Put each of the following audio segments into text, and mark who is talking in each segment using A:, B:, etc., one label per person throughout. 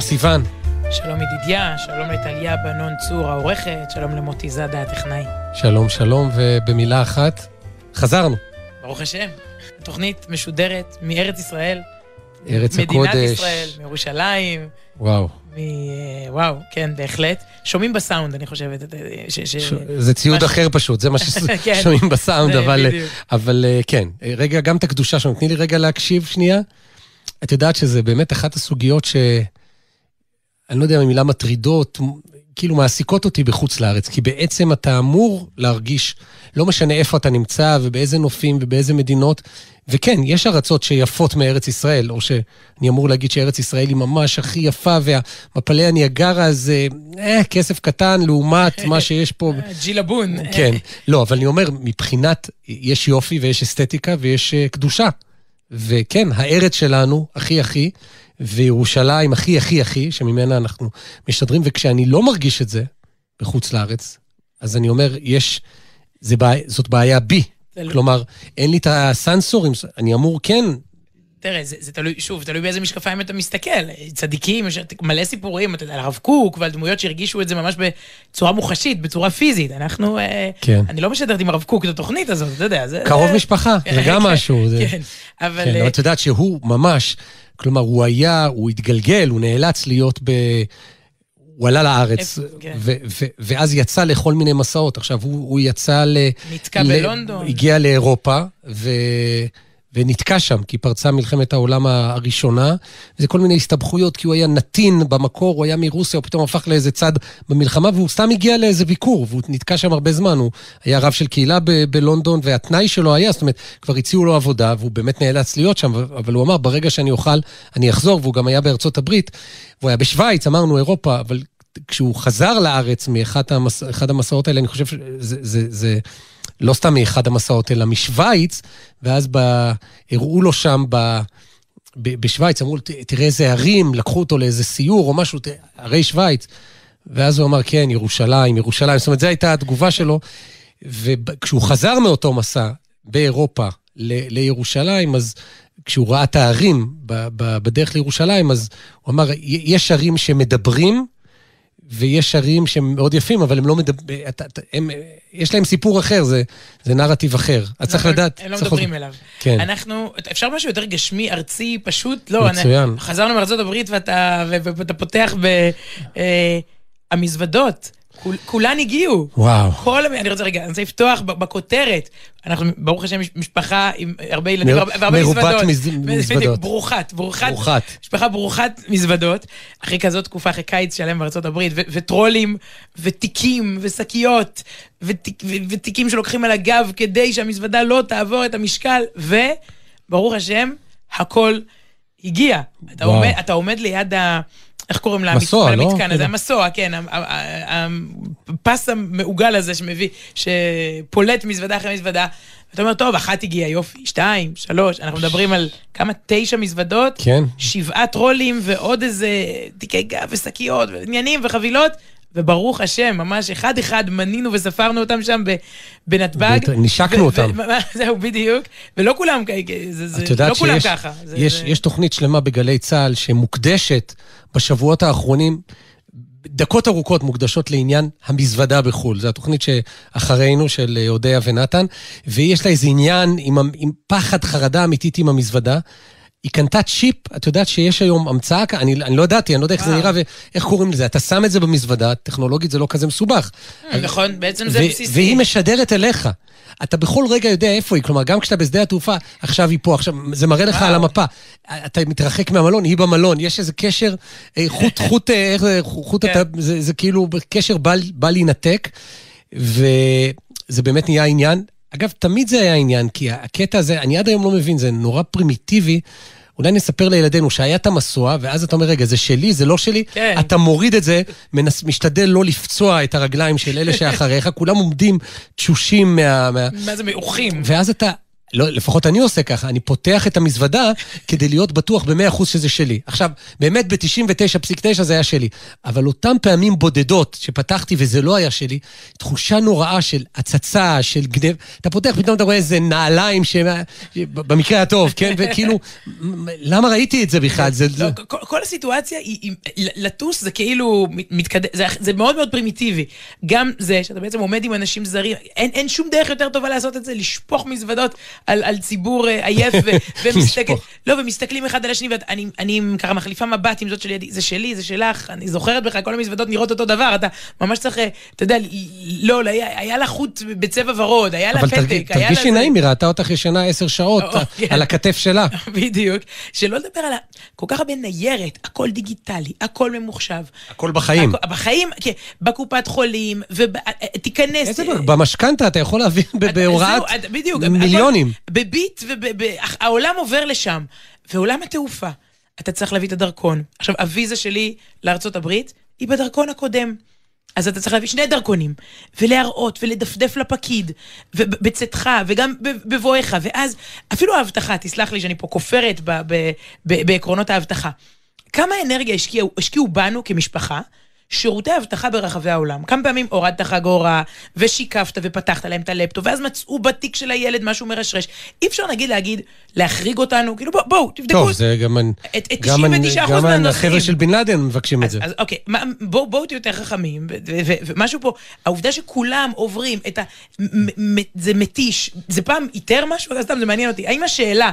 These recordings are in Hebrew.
A: שלום סיון.
B: שלום ידידיה, שלום לטליה בנון צור העורכת, שלום למוטי זאדה הטכנאי.
A: שלום, שלום, ובמילה אחת, חזרנו.
B: ברוך השם, תוכנית משודרת מארץ ישראל.
A: ארץ
B: מדינת
A: הקודש.
B: מדינת ישראל, מירושלים.
A: וואו.
B: מ... וואו, כן, בהחלט. שומעים בסאונד, אני חושבת. ש... ש...
A: ש... זה ציוד
B: מש...
A: אחר פשוט, זה מה
B: כן.
A: ששומעים בסאונד,
B: זה
A: אבל,
B: בדיוק.
A: אבל אה, כן. רגע, גם את הקדושה שלנו. תני לי רגע להקשיב שנייה. את יודעת שזה באמת אחת הסוגיות ש... אני לא יודע אם המילה מטרידות, כאילו מעסיקות אותי בחוץ לארץ, כי בעצם אתה אמור להרגיש, לא משנה איפה אתה נמצא ובאיזה נופים ובאיזה מדינות, וכן, יש ארצות שיפות מארץ ישראל, או שאני אמור להגיד שארץ ישראל היא ממש הכי יפה, והמפלי הניאגרה זה אה, כסף קטן לעומת מה שיש פה.
B: ג'ילבון.
A: כן, לא, אבל אני אומר, מבחינת, יש יופי ויש אסתטיקה ויש uh, קדושה. וכן, הארץ שלנו, הכי הכי, וירושלים הכי הכי הכי, שממנה אנחנו משדרים, וכשאני לא מרגיש את זה בחוץ לארץ, אז אני אומר, יש, זה בעיה, זאת בעיה בי.
B: לא-
A: כלומר, אין לי את הסנסורים, אני אמור כן...
B: תראה, זה, זה תלוי, שוב, תלוי באיזה משקפיים אתה מסתכל. צדיקים, יש מלא סיפורים, אתה יודע, על הרב קוק ועל דמויות שהרגישו את זה ממש בצורה מוחשית, בצורה פיזית. אנחנו,
A: כן.
B: אני לא משדרת עם הרב קוק את התוכנית הזאת, אתה יודע. זה,
A: קרוב משפחה, זה גם
B: כן,
A: משהו. זה...
B: כן, אבל...
A: כן, אבל את יודעת שהוא ממש, כלומר, הוא היה, הוא התגלגל, הוא נאלץ להיות ב... הוא עלה לארץ,
B: כן.
A: ו- ו- ואז יצא לכל מיני מסעות. עכשיו, הוא, הוא יצא ל...
B: נתקע ל- בלונדון.
A: הגיע לאירופה, ו... ונתקע שם, כי פרצה מלחמת העולם הראשונה, וזה כל מיני הסתבכויות, כי הוא היה נתין במקור, הוא היה מרוסיה, הוא פתאום הפך לאיזה צד במלחמה, והוא סתם הגיע לאיזה ביקור, והוא נתקע שם הרבה זמן, הוא היה רב של קהילה ב- בלונדון, והתנאי שלו היה, זאת אומרת, כבר הציעו לו עבודה, והוא באמת נאלץ להיות שם, אבל הוא אמר, ברגע שאני אוכל, אני אחזור, והוא גם היה בארצות הברית, והוא היה בשוויץ, אמרנו אירופה, אבל כשהוא חזר לארץ מאחד המס... המסעות האלה, אני חושב שזה... זה, זה, לא סתם מאחד המסעות, אלא משוויץ, ואז ב... הראו לו שם ב... ב... בשוויץ, אמרו לו, תראה איזה ערים, לקחו אותו לאיזה סיור או משהו, ערי שוויץ. ואז הוא אמר, כן, ירושלים, ירושלים. זאת אומרת, זו הייתה התגובה שלו. וכשהוא חזר מאותו מסע באירופה ל... לירושלים, אז כשהוא ראה את הערים ב... ב... בדרך לירושלים, אז הוא אמר, יש ערים שמדברים, ויש ערים שהם מאוד יפים, אבל הם לא מדברים, יש להם סיפור אחר, זה, זה נרטיב אחר. אז צריך לדעת.
B: הם לא מדברים אליו.
A: כן.
B: אנחנו, אפשר משהו יותר גשמי, ארצי, פשוט? לא,
A: מצוין.
B: אני, חזרנו מארצות הברית ואתה, ואתה פותח במזוודות. כול, כולן הגיעו.
A: וואו.
B: כל, אני רוצה רגע, אני רוצה לפתוח בכותרת. אנחנו, ברוך השם, משפחה עם הרבה ילדים
A: מר,
B: והרבה מזוודות.
A: מרובת מזוודות.
B: ברוכת, ברוכת.
A: ברוכת.
B: משפחה ברוכת מזוודות. אחרי כזאת תקופה, אחרי קיץ שלם בארצות הברית, ו- וטרולים, ותיקים, ושקיות, ותיק, ו- ותיקים שלוקחים על הגב כדי שהמזוודה לא תעבור את המשקל, וברוך השם, הכל הגיע. אתה עומד, אתה עומד ליד ה... איך קוראים לה?
A: מסוע, לא?
B: למתקן הזה, המסוע, כן, הפס המעוגל הזה שמביא, שפולט מזוודה אחרי מזוודה. אתה אומר, טוב, אחת הגיעה, יופי, שתיים, שלוש, אנחנו מדברים על כמה? תשע מזוודות?
A: כן.
B: שבעה טרולים ועוד איזה תיקי גב ושקיות ועניינים וחבילות. וברוך השם, ממש אחד-אחד מנינו וספרנו אותם שם בנתב"ג.
A: נשקנו אותם.
B: זהו, בדיוק. ולא כולם, זה,
A: את יודעת
B: לא
A: שיש,
B: ככה.
A: תוכנית שלמה בגלי צה"ל שמוקדשת בשבועות האחרונים, דקות ארוכות מוקדשות לעניין המזוודה בחו"ל. זו התוכנית שאחרינו, של אודיה ונתן, ויש לה איזה עניין עם, עם פחד, חרדה אמיתית עם המזוודה. היא קנתה צ'יפ, את יודעת שיש היום המצאה, אני, אני לא ידעתי, אני לא יודע איך זה נראה ואיך קוראים לזה. אתה שם את זה במזוודה, טכנולוגית זה לא כזה מסובך.
B: נכון, בעצם זה בסיסי.
A: והיא משדרת אליך. אתה בכל רגע יודע איפה היא, כלומר, גם כשאתה בשדה התעופה, עכשיו היא פה, עכשיו, זה מראה לך על המפה. אתה מתרחק מהמלון, היא במלון, יש איזה קשר, חוט, חוט, איך זה, חוט, אתה, זה, זה כאילו קשר בא להינתק, וזה באמת נהיה עניין. אגב, תמיד זה היה עניין, כי הקטע הזה, אני עד היום לא מבין, זה נורא פרימיטיבי. אולי נספר לילדינו שהיה את המסוע, ואז אתה אומר, רגע, זה שלי, זה לא שלי,
B: כן.
A: אתה מוריד את זה, מנס, משתדל לא לפצוע את הרגליים של אלה שאחריך, כולם עומדים תשושים מה...
B: מה זה מעוכים?
A: ואז אתה, לא, לפחות אני עושה ככה, אני פותח את המזוודה כדי להיות בטוח ב-100% שזה שלי. עכשיו, באמת ב-99.9 זה היה שלי, אבל אותן פעמים בודדות שפתחתי וזה לא היה שלי, תחושה נוראה של הצצה, של גנב, אתה פותח, פתאום אתה רואה איזה נעליים, ש... במקרה הטוב, כן? וכאילו, למה ראיתי את זה בכלל? זה...
B: לא, כל, כל הסיטואציה היא, היא, לטוס זה כאילו מתקדם, זה, זה מאוד מאוד פרימיטיבי. גם זה שאתה בעצם עומד עם אנשים זרים, אין, אין שום דרך יותר טובה לעשות את זה, לשפוך מזוודות. על, על ציבור אה, עייף, ו, ומסתכל, לא, ומסתכלים אחד על השני, ואני אני ככה מחליפה מבט עם זאת שלי, זה שלי, זה שלך, אני זוכרת בך, כל המזוודות נראות אותו דבר, אתה ממש צריך, אה, אתה יודע, לא, לא היה, היה לה חוט בצבע ורוד, היה לה פתק,
A: היה לה... אבל תרגישי נעים, היא ראתה אותך ישנה עשר שעות כן. על הכתף שלה.
B: בדיוק. שלא לדבר על ה... כל כך הרבה ניירת, הכל דיגיטלי, הכל ממוחשב.
A: הכל בחיים.
B: בחיים, כן, בקופת חולים, ותיכנס...
A: איזה, במשכנתה אתה יכול להביא בהוראת מיליונים.
B: בביט, והעולם עובר לשם. ועולם התעופה, אתה צריך להביא את הדרכון. עכשיו, הוויזה שלי לארצות הברית היא בדרכון הקודם. אז אתה צריך להביא שני דרכונים, ולהראות, ולדפדף לפקיד, בצאתך, וגם בבואך, ואז אפילו האבטחה, תסלח לי שאני פה כופרת בעקרונות האבטחה. כמה אנרגיה השקיעו, השקיעו בנו כמשפחה, שירותי אבטחה ברחבי העולם. כמה פעמים הורדת חגורה, ושיקפת ופתחת להם את הלפטופ, ואז מצאו בתיק של הילד משהו מרשרש. אי אפשר נגיד להגיד, להחריג אותנו, כאילו בואו, בוא, תבדקו.
A: טוב, זה גם... את, את גם 99% מהנושאים. גם החבר'ה של בן לאדן מבקשים את זה.
B: אז אוקיי, בואו בוא תהיו יותר חכמים, ומשהו פה, העובדה שכולם עוברים את ה... זה מתיש, זה פעם איתר משהו? סתם, זה מעניין אותי. האם השאלה...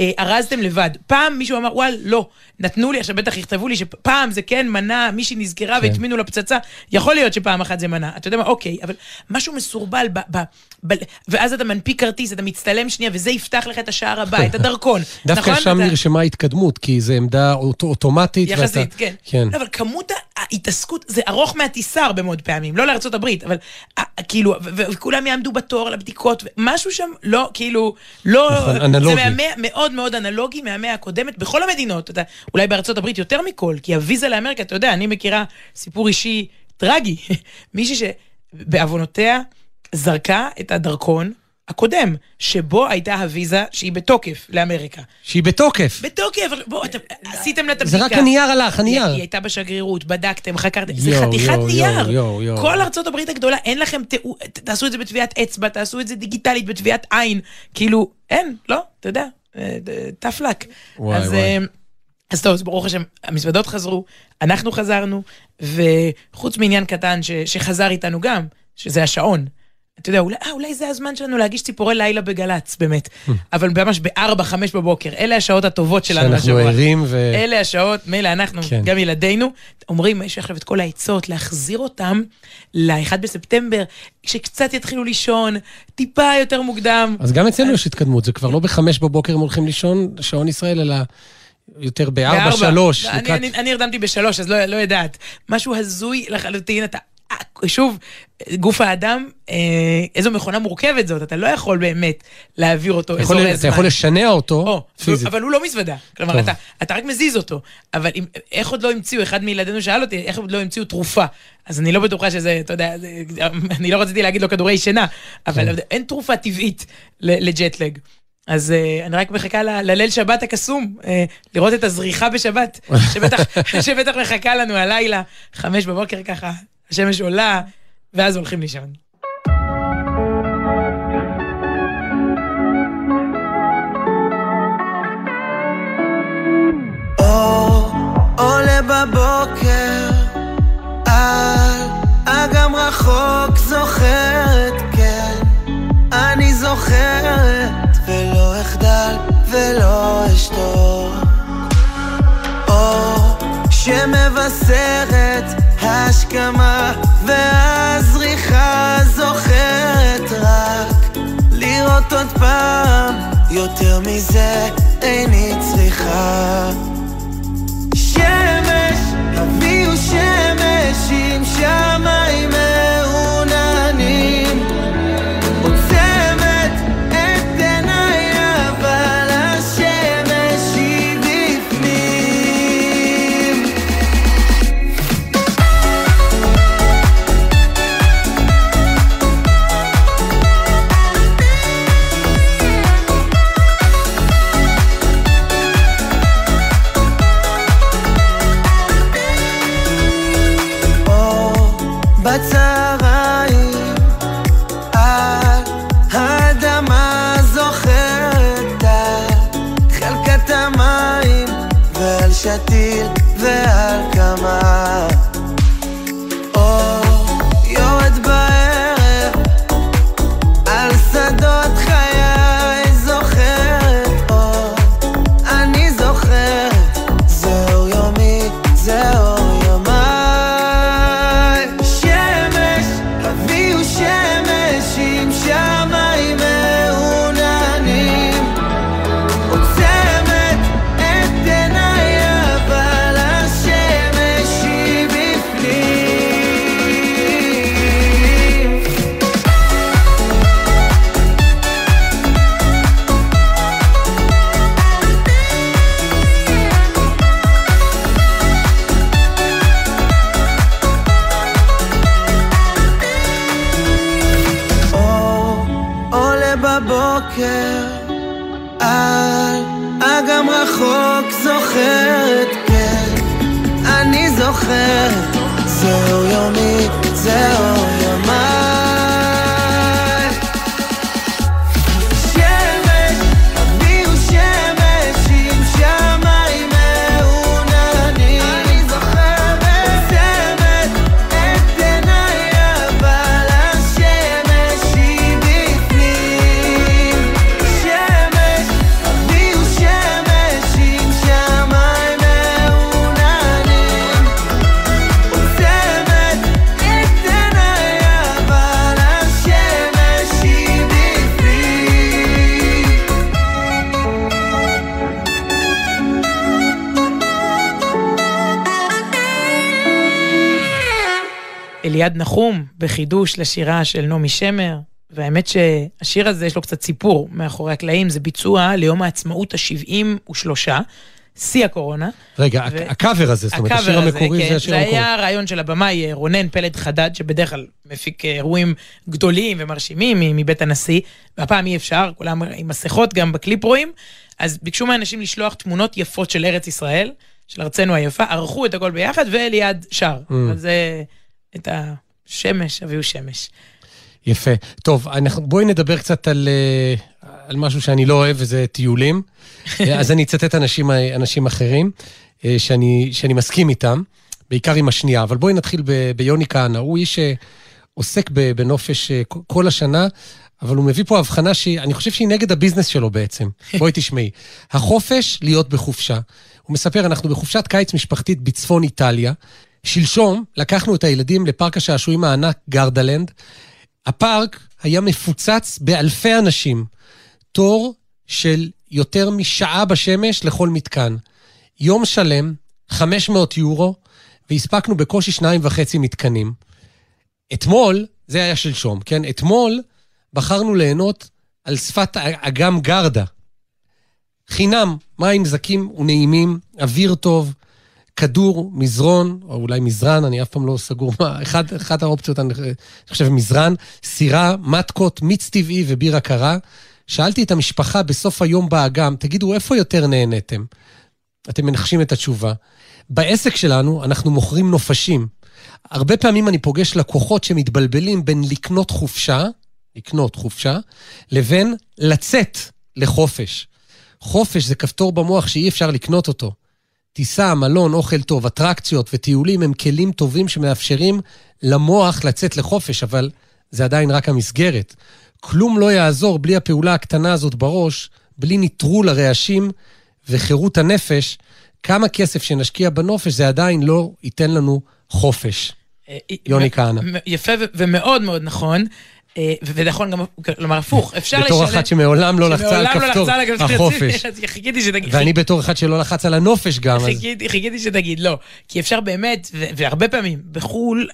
B: אה, ארזתם לבד. פעם מישהו אמר, וואל, לא, נתנו לי, עכשיו בטח יכתבו לי שפעם זה כן מנה, מישהי נזכרה כן. והטמינו לה פצצה, יכול להיות שפעם אחת זה מנה. אתה יודע מה, אוקיי, אבל משהו מסורבל, ב, ב, ב, ואז אתה מנפיק כרטיס, אתה מצטלם שנייה, וזה יפתח לך את השער הבא, את הדרכון.
A: דווקא נכון? שם אתה... נרשמה התקדמות, כי זו עמדה אוט, אוטומטית.
B: יחסית, ואתה... כן. כן. לא, אבל כמות ההתעסקות, זה ארוך מהטיסה הרבה מאוד פעמים, לא לארצות הברית, אבל כאילו, וכולם יעמדו בתור לבדיקות, משהו שם לא, כאילו, לא... נכון. זה מאוד מאוד אנלוגי מהמאה הקודמת, בכל המדינות, אתה, אולי בארצות הברית יותר מכל, כי הוויזה לאמריקה, אתה יודע, אני מכירה סיפור אישי טרגי, מישהי שבעוונותיה זרקה את הדרכון. הקודם, שבו הייתה הוויזה שהיא בתוקף לאמריקה.
A: שהיא בתוקף.
B: בתוקף, בואו, אתם עשיתם לה את
A: הבדיקה. זה רק הנייר הלך, הנייר.
B: היא הייתה בשגרירות, בדקתם, חקרתם, זה חתיכת נייר. יו, יו. כל ארצות הברית הגדולה, אין לכם, תעשו את זה בטביעת אצבע, תעשו את זה דיגיטלית בטביעת עין. כאילו, אין, לא, אתה יודע, tough luck. וואי, אז, וואי. אה, אז טוב, אז ברוך השם, המזוודות חזרו, אנחנו חזרנו, וחוץ מעניין קטן ש, שחזר איתנו גם, שזה השעון. אתה יודע, אולי, אה, אולי זה הזמן שלנו להגיש ציפורי לילה בגל"צ, באמת. אבל ממש ב-4, 5 בבוקר. אלה השעות הטובות שלנו
A: השבוע. שאנחנו ערים ו...
B: אלה השעות, מילא אנחנו, כן. גם ילדינו, אומרים, יש עכשיו את כל העצות, להחזיר אותם ל-1 בספטמבר, כשקצת יתחילו לישון, טיפה יותר מוקדם.
A: אז גם אצלנו יש התקדמות, זה כבר לא ב-5 בבוקר הם הולכים לישון, שעון ישראל, אלא... יותר בארבע, שלוש.
B: אני, אני, אני הרדמתי בשלוש, אז לא, לא יודעת. משהו הזוי לחלוטין, אתה שוב, גוף האדם, אה, איזו מכונה מורכבת זאת, אתה לא יכול באמת להעביר אותו
A: אזורי זמן. אתה יכול לשנע אותו או, פיזית.
B: אבל הוא לא מזוודה. כלומר, אתה, אתה רק מזיז אותו. אבל אם, איך עוד לא המציאו, אחד מילדינו שאל אותי, איך עוד לא המציאו תרופה? אז אני לא בטוחה שזה, אתה יודע, זה, אני לא רציתי להגיד לו כדורי שינה, אבל כן. אין תרופה טבעית לג'טלג. אז uh, אני רק מחכה ל- לליל שבת הקסום, uh, לראות את הזריחה בשבת, שבטח, שבטח מחכה לנו הלילה, חמש בבוקר ככה, השמש עולה, ואז הולכים לישון. בבוקר, על אגם רחוק זוכרת, כן, אני זוכרת, ולא אחדל ולא אשתוק. אור שמבשרת ההשכמה והזריחה זוכרת רק לראות עוד פעם, יותר מזה איני צריכה. שמש, הביאו שמש עם שמיים אליעד נחום בחידוש לשירה של נעמי שמר, והאמת שהשיר הזה יש לו קצת סיפור מאחורי הקלעים, זה ביצוע ליום העצמאות ה-73, שיא הקורונה.
A: רגע,
B: ו-
A: הקאבר הזה, זאת אומרת, השיר
B: הזה,
A: המקורי
B: כן,
A: זה השיר
B: זה
A: המקורי.
B: היה רעיון של הבמאי אה, רונן פלד חדד, שבדרך כלל מפיק אה, אירועים גדולים ומרשימים מבית הנשיא, והפעם אי אפשר, כולם עם מסכות, גם בקליפ רואים, אז ביקשו מהאנשים לשלוח תמונות יפות של ארץ ישראל, של ארצנו היפה, ערכו את הכל ביחד, ואליעד שר.
A: Mm.
B: אז זה את השמש, אביהו שמש.
A: יפה. טוב, אנחנו, בואי נדבר קצת על, אה, על משהו שאני לא אוהב, וזה טיולים. אז אני אצטט אנשים, אנשים אחרים אה, שאני, שאני מסכים איתם, בעיקר עם השנייה. אבל בואי נתחיל ב, ביוני כהנא. הוא איש שעוסק בנופש אה, כל- כל השנה, אבל הוא מביא פה הבחנה שאני חושב שהיא נגד הביזנס שלו בעצם. בואי תשמעי. החופש להיות בחופשה. הוא מספר, אנחנו בחופשת קיץ משפחתית בצפון איטליה. שלשום לקחנו את הילדים לפארק השעשועים הענק גרדלנד. הפארק היה מפוצץ באלפי אנשים. תור של יותר משעה בשמש לכל מתקן. יום שלם, 500 יורו, והספקנו בקושי שניים וחצי מתקנים. אתמול, זה היה שלשום, כן? אתמול בחרנו ליהנות על שפת אגם גרדה. חינם, מים זקים ונעימים, אוויר טוב, כדור, מזרון, או אולי מזרן, אני אף פעם לא סגור מה, אחד, אחת האופציות, אני חושב מזרן, סירה, מתקות, מיץ טבעי ובירה קרה. שאלתי את המשפחה בסוף היום באגם, תגידו, איפה יותר נהניתם? אתם מנחשים את התשובה. בעסק שלנו אנחנו מוכרים נופשים. הרבה פעמים אני פוגש לקוחות שמתבלבלים בין לקנות חופשה, לקנות חופשה, לבין לצאת לחופש. חופש זה כפתור במוח שאי אפשר לקנות אותו. טיסה, מלון, אוכל טוב, אטרקציות וטיולים הם כלים טובים שמאפשרים למוח לצאת לחופש, אבל זה עדיין רק המסגרת. כלום לא יעזור בלי הפעולה הקטנה הזאת בראש, בלי נטרול הרעשים וחירות הנפש. כמה כסף שנשקיע בנופש זה עדיין לא ייתן לנו חופש. יוני כהנא.
B: יפה ומאוד מאוד נכון. אה, ונכון גם, כלומר הפוך, אפשר לשלם...
A: בתור אחת שמעולם לא לחצה על
B: לא
A: כפתור. החופש.
B: חיכיתי שתגיד.
A: ואני בתור אחד שלא לחץ על הנופש גם.
B: חיכיתי, שתגיד, לא. כי אפשר באמת, והרבה פעמים, בחו"ל,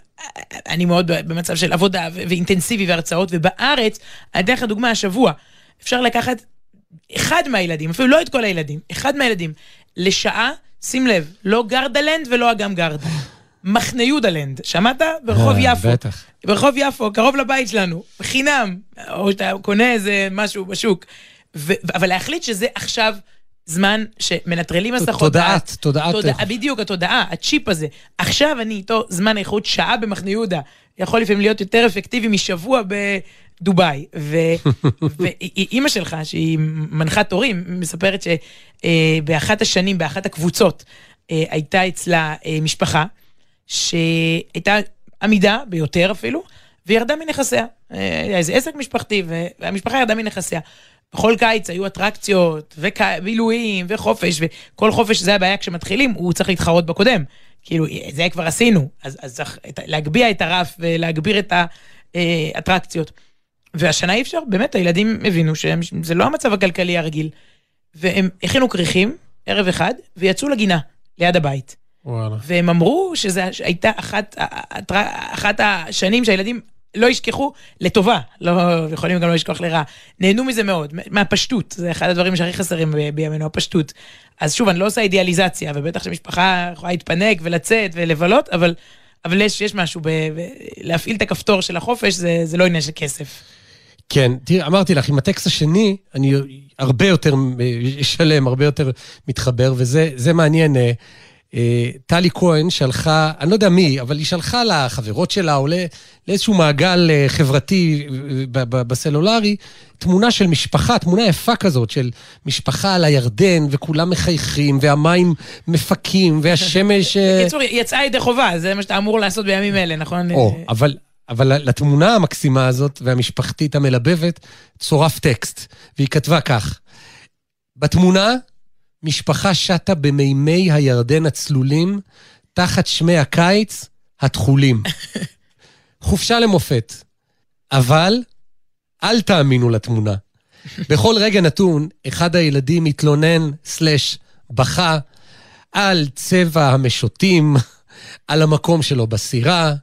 B: אני מאוד במצב של עבודה ואינטנסיבי והרצאות, ובארץ, אני אתן לך דוגמה השבוע, אפשר לקחת אחד מהילדים, אפילו לא את כל הילדים, אחד מהילדים, לשעה, שים לב, לא גרדלנד ולא אגם גרדה. מחנה יהודלנד, שמעת? ברחוב
A: אה,
B: יפו.
A: בטח.
B: ברחוב יפו, קרוב לבית שלנו, חינם, או שאתה קונה איזה משהו בשוק. ו- אבל להחליט שזה עכשיו זמן שמנטרלים מסכות.
A: תודעת, תודעת.
B: תודעה, בדיוק, התודעה, הצ'יפ הזה. עכשיו אני איתו זמן איכות, שעה במחנה יהודה. יכול לפעמים להיות יותר אפקטיבי משבוע בדובאי. ואימא שלך, שהיא מנחת הורים, מספרת שבאחת השנים, באחת הקבוצות, אה, הייתה אצלה אה, משפחה, שהייתה עמידה ביותר אפילו, וירדה מנכסיה. אה, היה איזה עסק משפחתי, והמשפחה ירדה מנכסיה. בכל קיץ היו אטרקציות, ובילויים, וחופש, וכל חופש זה הבעיה כשמתחילים, הוא צריך להתחרות בקודם. כאילו, זה כבר עשינו, אז, אז צריך להגביה את הרף ולהגביר את האטרקציות. והשנה אי אפשר, באמת, הילדים הבינו שזה לא המצב הכלכלי הרגיל. והם הכינו כריכים, ערב אחד, ויצאו לגינה, ליד הבית.
A: וואלה.
B: והם אמרו שזו הייתה אחת, אחת השנים שהילדים לא ישכחו לטובה, לא יכולים גם לא לשכוח לרעה. נהנו מזה מאוד, מהפשטות, זה אחד הדברים שהכי חסרים בימינו, הפשטות. אז שוב, אני לא עושה אידיאליזציה, ובטח שמשפחה יכולה להתפנק ולצאת ולבלות, אבל, אבל יש, יש משהו, ב, ב, להפעיל את הכפתור של החופש, זה, זה לא עניין של כסף.
A: כן, תראי, אמרתי לך, עם הטקסט השני, אני הרבה יותר שלם, הרבה יותר מתחבר, וזה מעניין. אה, טלי כהן שלחה, אני לא יודע מי, אבל היא שלחה לחברות שלה או לאיזשהו מעגל אה, חברתי אה, בסלולרי, תמונה של משפחה, תמונה יפה כזאת של משפחה על הירדן, וכולם מחייכים, והמים מפקים, והשמש...
B: בקיצור, יצאה ידי חובה, זה מה שאתה אמור לעשות בימים אלה, נכון?
A: או, אבל... אבל לתמונה המקסימה הזאת והמשפחתית המלבבת צורף טקסט, והיא כתבה כך: בתמונה משפחה שטה במימי הירדן הצלולים, תחת שמי הקיץ התכולים. חופשה למופת. אבל אל תאמינו לתמונה. בכל רגע נתון, אחד הילדים מתלונן, סלש, בכה, על צבע המשוטים, על המקום שלו בסירה,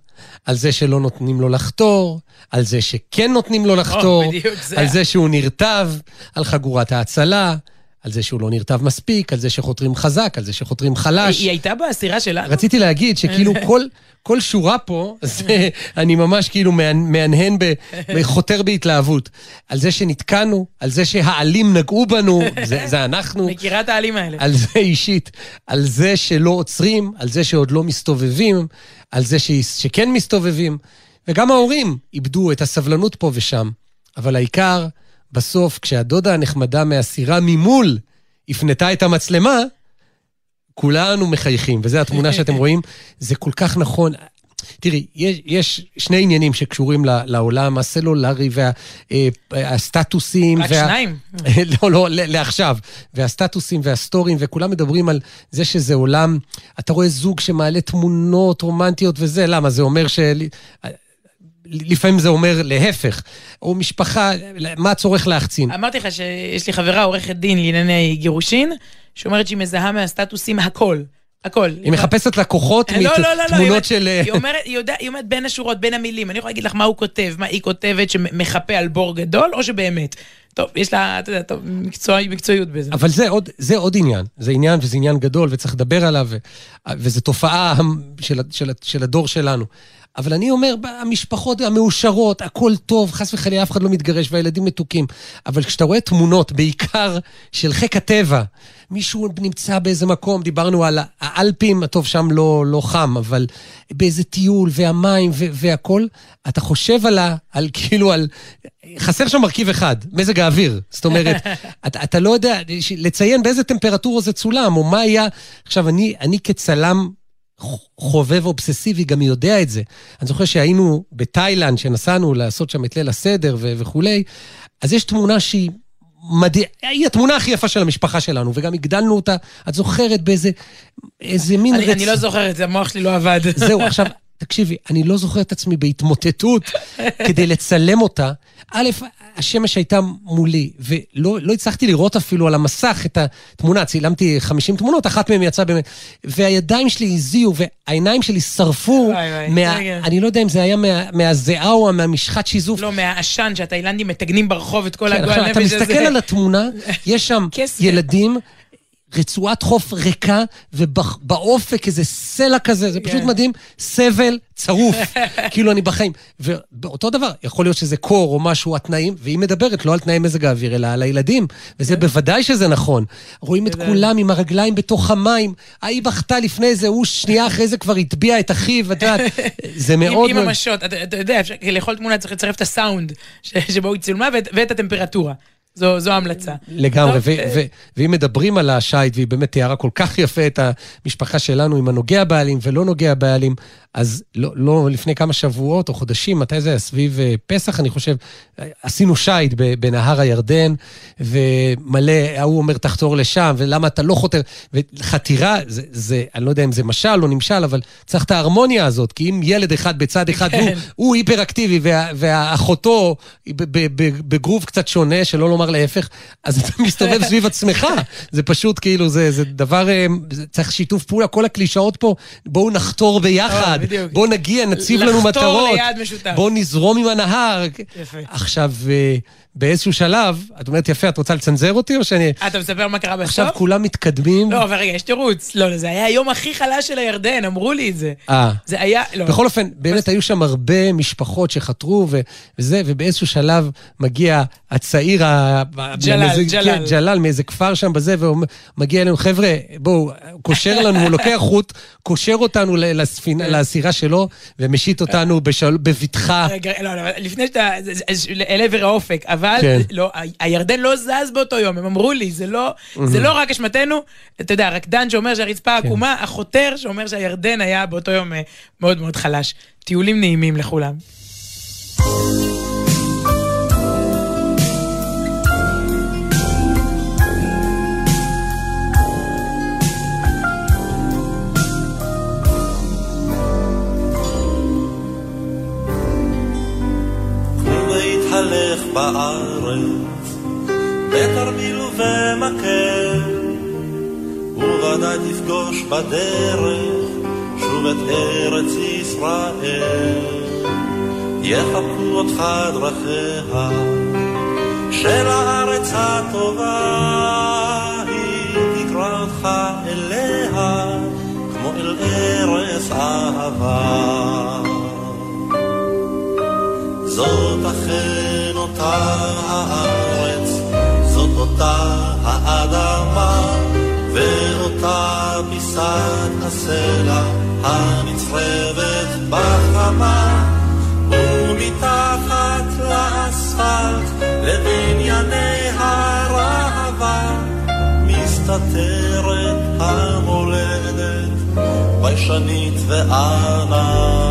A: על זה שלא נותנים לו לחתור, על זה שכן נותנים לו לחתור,
B: או, בדיוק זה.
A: על זה שהוא נרטב, על חגורת ההצלה, על זה שהוא לא נרטב מספיק, על זה שחותרים חזק, על זה שחותרים חלש.
B: היא הייתה בסירה שלנו?
A: רציתי להגיד שכאילו כל, כל שורה פה, זה, אני ממש כאילו מהנהן, חותר בהתלהבות. על זה שנתקענו, על זה שהעלים נגעו בנו, זה, זה אנחנו.
B: מכירה את העלים האלה.
A: על זה אישית, על זה שלא עוצרים, על זה שעוד לא מסתובבים, על זה ש, שכן מסתובבים. וגם ההורים איבדו את הסבלנות פה ושם. אבל העיקר, בסוף, כשהדודה הנחמדה מהסירה ממול הפנתה את המצלמה, כולנו מחייכים, וזו התמונה שאתם רואים, זה כל כך נכון. תראי, יש, יש שני עניינים שקשורים לעולם הסלולרי והסטטוסים.
B: רק וה... שניים?
A: לא, לא, לעכשיו. והסטטוסים והסטורים, וכולם מדברים על זה שזה עולם, אתה רואה זוג שמעלה תמונות רומנטיות וזה, למה? זה אומר ש... לפעמים זה אומר להפך, או משפחה, מה הצורך להחצין?
B: אמרתי לך שיש לי חברה עורכת דין לענייני גירושין, שאומרת שהיא מזהה מהסטטוסים הכל. הכל.
A: היא מחפשת לקוחות
B: לא, לא, לא,
A: מתמונות של...
B: היא אומרת, היא יודעת, היא אומרת בין השורות, בין המילים. אני יכולה להגיד לך מה הוא כותב, מה היא כותבת שמחפה על בור גדול, או שבאמת. טוב, יש לה, אתה יודע, טוב, מקצוע, מקצועיות בזה.
A: אבל זה עוד, זה עוד עניין. זה עניין, וזה עניין גדול, וצריך לדבר עליו, ו, וזו תופעה של, של, של הדור שלנו. אבל אני אומר, המשפחות המאושרות, הכל טוב, חס וחלילה, אף אחד לא מתגרש והילדים מתוקים. אבל כשאתה רואה תמונות, בעיקר של חיק הטבע, מישהו נמצא באיזה מקום, דיברנו על האלפים, טוב, שם לא, לא חם, אבל באיזה טיול, והמים והכול, אתה חושב על, ה, על כאילו, על... חסר שם מרכיב אחד, מזג האוויר. זאת אומרת, אתה, אתה לא יודע לציין באיזה טמפרטורה זה צולם, או מה היה... עכשיו, אני, אני כצלם חובב אובססיבי גם יודע את זה. אני זוכר שהיינו בתאילנד, שנסענו לעשות שם את ליל הסדר ו- וכולי, אז יש תמונה שהיא מדהים, היא התמונה הכי יפה של המשפחה שלנו, וגם הגדלנו אותה, את זוכרת באיזה איזה מין
B: אני, רצ... אני לא זוכרת, זה המוח שלי לא עבד.
A: זהו, עכשיו, תקשיבי, אני לא זוכר את עצמי בהתמוטטות כדי לצלם אותה. א', השמש הייתה מולי, ולא לא הצלחתי לראות אפילו על המסך את התמונה. צילמתי 50 תמונות, אחת מהן יצאה באמת. והידיים שלי הזיעו, והעיניים שלי שרפו. מה, אני לא יודע אם זה היה מה, מהזיעה או מהמשחת שיזוף.
B: לא, מהעשן שהתאילנדים מתגנים ברחוב את כל
A: כן,
B: הגועל נפש
A: הזה. אתה מסתכל על התמונה, יש שם ילדים רצועת חוף ריקה, ובאופק איזה סלע כזה, זה פשוט
B: כן.
A: מדהים, סבל צרוף, כאילו אני בחיים. ואותו דבר, יכול להיות שזה קור או משהו, התנאים, והיא מדברת לא על תנאי מזג האוויר, אלא על הילדים, וזה
B: כן.
A: בוודאי שזה נכון. רואים את
B: בוודאי.
A: כולם עם הרגליים בתוך המים, ההיא בכתה לפני זה, הוא שנייה אחרי זה כבר הטביע את אחיו, את יודעת, זה מאוד...
B: עם המשות, אתה יודע, לכל תמונה צריך לצרף את הסאונד שבו היא צילמה ואת הטמפרטורה. זו זו ההמלצה.
A: לגמרי,
B: טוב,
A: ו-
B: אה,
A: ו- ואם מדברים על השייט, והיא באמת תיארה כל כך יפה את המשפחה שלנו עם הנוגע בעלים ולא נוגע בעלים, אז לא, לא לפני כמה שבועות או חודשים, מתי זה היה? סביב אה, פסח, אני חושב, עשינו שייט בנהר הירדן, ומלא, ההוא אומר תחתור לשם, ולמה אתה לא חותר, וחתירה, זה, זה, אני לא יודע אם זה משל או נמשל, אבל צריך את ההרמוניה הזאת, כי אם ילד אחד בצד אחד,
B: כן.
A: והוא הוא היפראקטיבי, וה, ואחותו ב- בגרוב קצת שונה, שלא לומר להפך, אז אתה מסתובב סביב עצמך. זה פשוט כאילו, זה, זה דבר, אה, זה, צריך שיתוף פעולה, כל הקלישאות פה, בואו נחתור ביחד,
B: אה.
A: בואו נגיע, נציב לנו
B: לחתור
A: מטרות.
B: ליעד משותף.
A: בואו נזרום עם הנהר.
B: יפה.
A: עכשיו, אה, באיזשהו שלב, את אומרת, יפה, את רוצה לצנזר אותי או שאני...
B: אה, אתה מספר מה קרה בסוף?
A: עכשיו כולם מתקדמים.
B: לא, אבל רגע, יש תירוץ. לא, זה היה היום הכי חלש של הירדן, אמרו לי את זה.
A: אה.
B: זה היה, לא.
A: בכל אופן, באמת היו שם הרבה משפחות שחתרו וזה, ובאיזשהו שלב מגיע הצעיר, ה-
B: ג'לאל.
A: כן, ג'לאל מאיזה כפר שם בזה, ומגיע אלינו, חבר'ה, בואו, קושר לנו, הוא לוקח חוט, קושר אותנו לספינה,
B: כן.
A: לסירה שלו, ומשית אותנו בבטחה.
B: רגע, לא, לא, לפני שאתה, אל עבר האופק, אבל
A: כן.
B: לא, הירדן לא זז באותו יום, הם אמרו לי, זה לא, זה לא רק אשמתנו, אתה יודע, רקדן שאומר שהרצפה
A: כן.
B: עקומה, החותר שאומר שהירדן היה באותו יום אה, מאוד מאוד חלש. טיולים נעימים לכולם.
C: בארץ, בתרמיל ובמקל, וודאי תפגוש בדרך שוב את ארץ ישראל. יחבקו אותך דרכיה של הארץ הטובה, היא תקרא אותך אליה כמו אל ארץ אהבה. זאת אכן אותה הארץ, זאת אותה האדמה, ואותה פיסת הסלע הנצרבת בחמה, ומתחת לאספלט לבנייני הראווה, מסתתרת המולדת, ביישנית וענווה.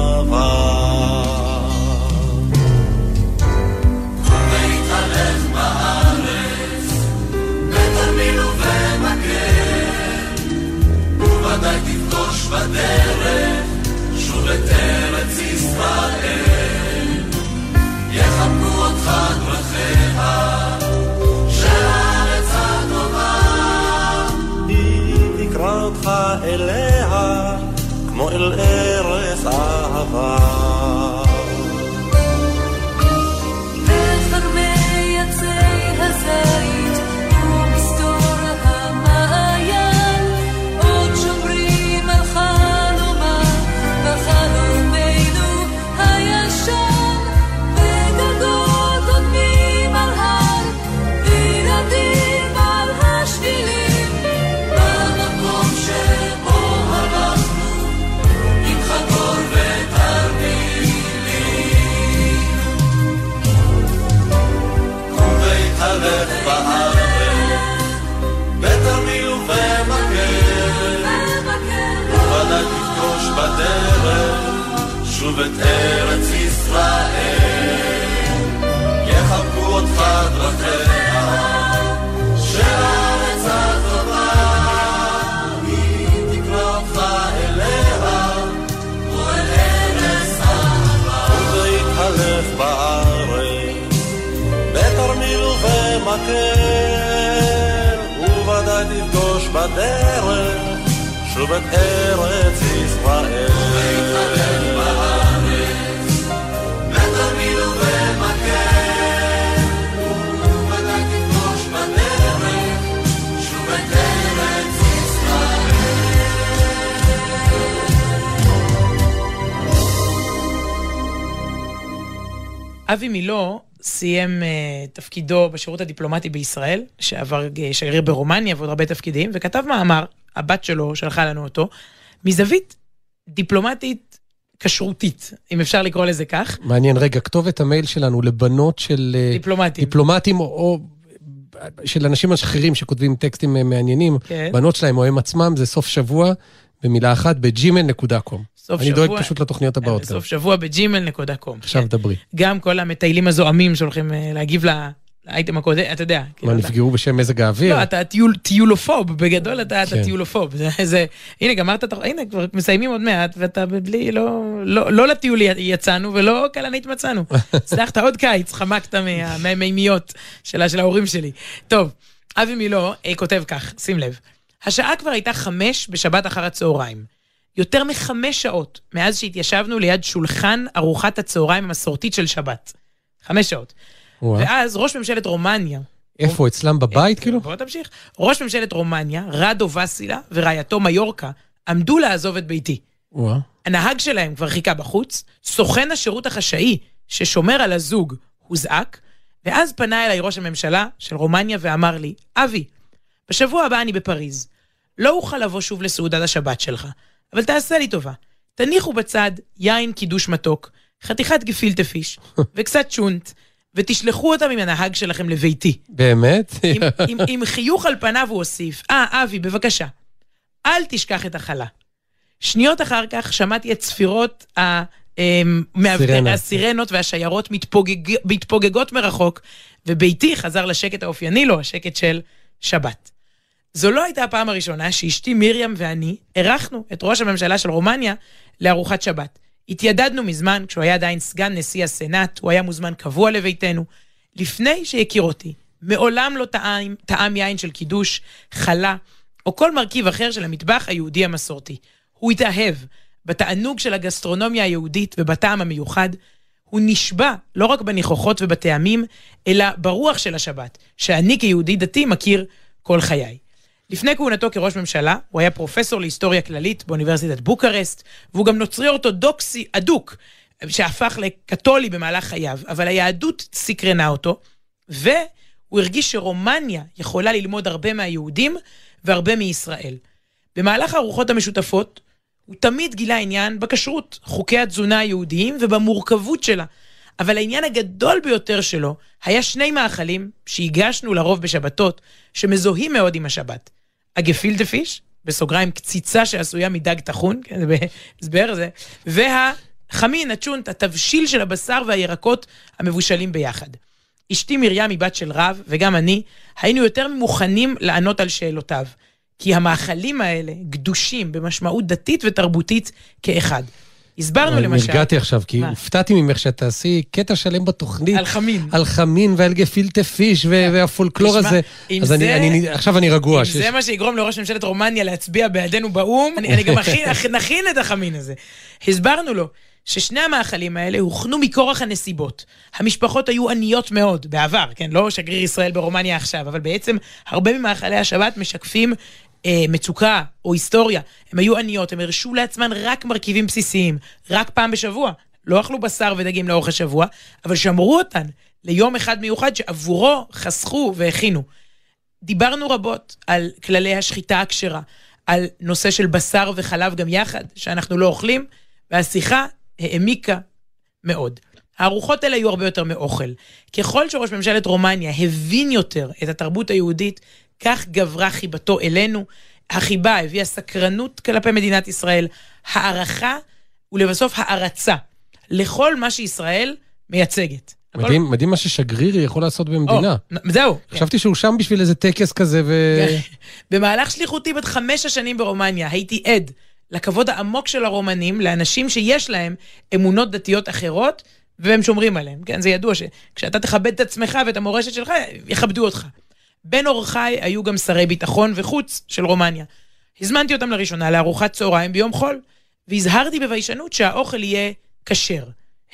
C: היא תקרא אותך אליה כמו אל ארץ את ארץ ישראל. יחבקו אותך דרכיה של הארץ הטובה, היא תקרא אותך אליה כמו אל ארץ אהבה. ובהתהלך בארץ בתרמיל ובמקל, וודאי תפגוש בדרך שוב את ארץ ישראל.
B: אבי מילוא סיים uh, תפקידו בשירות הדיפלומטי בישראל, שעבר uh, שגריר ברומניה ועוד הרבה תפקידים, וכתב מאמר, הבת שלו שלחה לנו אותו, מזווית דיפלומטית כשרותית, אם אפשר לקרוא לזה כך,
A: מעניין, רגע, כתובת המייל שלנו לבנות של אה,
B: דיפלומטים.
A: דיפלומטים או- או של אנשים אחרים שכותבים טקסטים אה, מעניינים,
B: כן.
A: בנות שלהם או הם עצמם, זה סוף שבוע, במילה אחת, בג'ימל.קום.
B: סוף
A: אני
B: שבוע-
A: דואג פשוט לתוכניות הבאות. גם.
B: סוף שבוע בג'ימל.קום.
A: עכשיו דברי.
B: גם כל המטיילים הזועמים שהולכים אה, להגיב ל- לאייטם הקודם, אתה יודע. כאילו,
A: מה,
B: אתה-
A: נפגעו בשם מזג האוויר?
B: לא, אתה טיול, טיולופוב, בגדול אתה, אתה
A: כן.
B: טיולופוב. זה, הנה, גמרת, הנה, כבר מסיימים עוד מעט, ואתה בלי, לא, לא, לא לטיול יצאנו ולא כלנית מצאנו. הצלחת עוד קיץ, חמקת מה- מהמימיות של, של ההורים שלי. טוב, אבי מילוא אה, כותב כך, שים לב, השעה כבר הייתה חמש בשבת אחר הצהריים. יותר מחמש שעות מאז שהתיישבנו ליד שולחן ארוחת הצהריים המסורתית של שבת. חמש שעות.
A: וואה.
B: ואז ראש ממשלת רומניה,
A: איפה, אצלם בבית כאילו?
B: בוא תמשיך. ראש ממשלת רומניה, רדו וסיליה ורעייתו מיורקה עמדו לעזוב את ביתי.
A: וואה.
B: הנהג שלהם כבר חיכה בחוץ, סוכן השירות החשאי ששומר על הזוג הוזעק, ואז פנה אליי ראש הממשלה של רומניה ואמר לי, אבי, בשבוע הבא אני בפריז. לא אוכל לבוא שוב לסעודת השבת שלך, אבל תעשה לי טובה. תניחו בצד יין קידוש מתוק, חתיכת גפילטה פיש וקצת שונט, ותשלחו אותם עם הנהג שלכם לביתי.
A: באמת?
B: עם, עם, עם חיוך על פניו הוא הוסיף, אה, אבי, בבקשה, אל תשכח את החלה. שניות אחר כך שמעתי את צפירות ה... אמ,
A: סירנה.
B: הסירנות והשיירות מתפוגג, מתפוגגות מרחוק, וביתי חזר לשקט האופייני לו, השקט של שבת. זו לא הייתה הפעם הראשונה שאשתי מרים ואני אירחנו את ראש הממשלה של רומניה לארוחת שבת. התיידדנו מזמן, כשהוא היה עדיין סגן נשיא הסנאט, הוא היה מוזמן קבוע לביתנו. לפני שהכיר אותי, מעולם לא טעם, טעם יין של קידוש, חלה, או כל מרכיב אחר של המטבח היהודי המסורתי. הוא התאהב בתענוג של הגסטרונומיה היהודית ובטעם המיוחד. הוא נשבע לא רק בניחוחות ובטעמים, אלא ברוח של השבת, שאני כיהודי דתי מכיר כל חיי. לפני כהונתו כראש ממשלה, הוא היה פרופסור להיסטוריה כללית באוניברסיטת בוקרשט, והוא גם נוצרי אורתודוקסי אדוק, שהפך לקתולי במהלך חייו, אבל היהדות סקרנה אותו, והוא הרגיש שרומניה יכולה ללמוד הרבה מהיהודים והרבה מישראל. במהלך הארוחות המשותפות, הוא תמיד גילה עניין בכשרות, חוקי התזונה היהודיים ובמורכבות שלה. אבל העניין הגדול ביותר שלו היה שני מאכלים שהגשנו לרוב בשבתות, שמזוהים מאוד עם השבת. הגפילטה פיש, בסוגריים קציצה שעשויה מדג טחון, כן, זה בהסבר זה, והחמין, הצ'ונט, התבשיל של הבשר והירקות המבושלים ביחד. אשתי מרים היא בת של רב, וגם אני, היינו יותר ממוכנים לענות על שאלותיו. כי המאכלים האלה גדושים במשמעות דתית ותרבותית כאחד. הסברנו למשל...
A: נרגעתי עכשיו, כי
B: מה?
A: הופתעתי ממך שאת תעשי קטע שלם בתוכנית.
B: על חמין.
A: על חמין ועל גפילטה פיש ו- והפולקלור הזה. אז אני-
B: זה-
A: אני- עכשיו אני רגוע.
B: אם
A: שיש-
B: זה מה שיגרום לראש ממשלת רומניה להצביע בעדנו באו"ם, אני, אני גם נכין את החמין הזה. הסברנו לו ששני המאכלים האלה הוכנו מכורח הנסיבות. המשפחות היו עניות מאוד, בעבר, כן? לא שגריר ישראל ברומניה עכשיו, אבל בעצם הרבה ממאכלי השבת משקפים אה, מצוקה או היסטוריה. הם היו עניות, הם הרשו לעצמן רק מרכיבים בסיסיים, רק פעם בשבוע. לא אכלו בשר ודגים לאורך השבוע, אבל שמרו אותן ליום אחד מיוחד שעבורו חסכו והכינו. דיברנו רבות על כללי השחיטה הכשרה, על נושא של בשר וחלב גם יחד, שאנחנו לא אוכלים, והשיחה העמיקה מאוד. הארוחות האלה היו הרבה יותר מאוכל. ככל שראש ממשלת רומניה הבין יותר את התרבות היהודית, כך גברה חיבתו אלינו. החיבה הביאה סקרנות כלפי מדינת ישראל, הערכה ולבסוף הערצה לכל מה שישראל מייצגת. הכל-
A: מדהים, מדהים מה ששגריר יכול לעשות במדינה.
B: או, זהו. כן.
A: חשבתי שהוא שם בשביל איזה טקס כזה, ו...
B: במהלך שליחותי בת חמש השנים ברומניה הייתי עד לכבוד העמוק של הרומנים לאנשים שיש להם אמונות דתיות אחרות והם שומרים עליהם. כן, זה ידוע שכשאתה תכבד את עצמך ואת המורשת שלך, יכבדו אותך. בין אורחיי היו גם שרי ביטחון וחוץ של רומניה. הזמנתי אותם לראשונה לארוחת צהריים ביום חול, והזהרתי בביישנות שהאוכל יהיה כשר.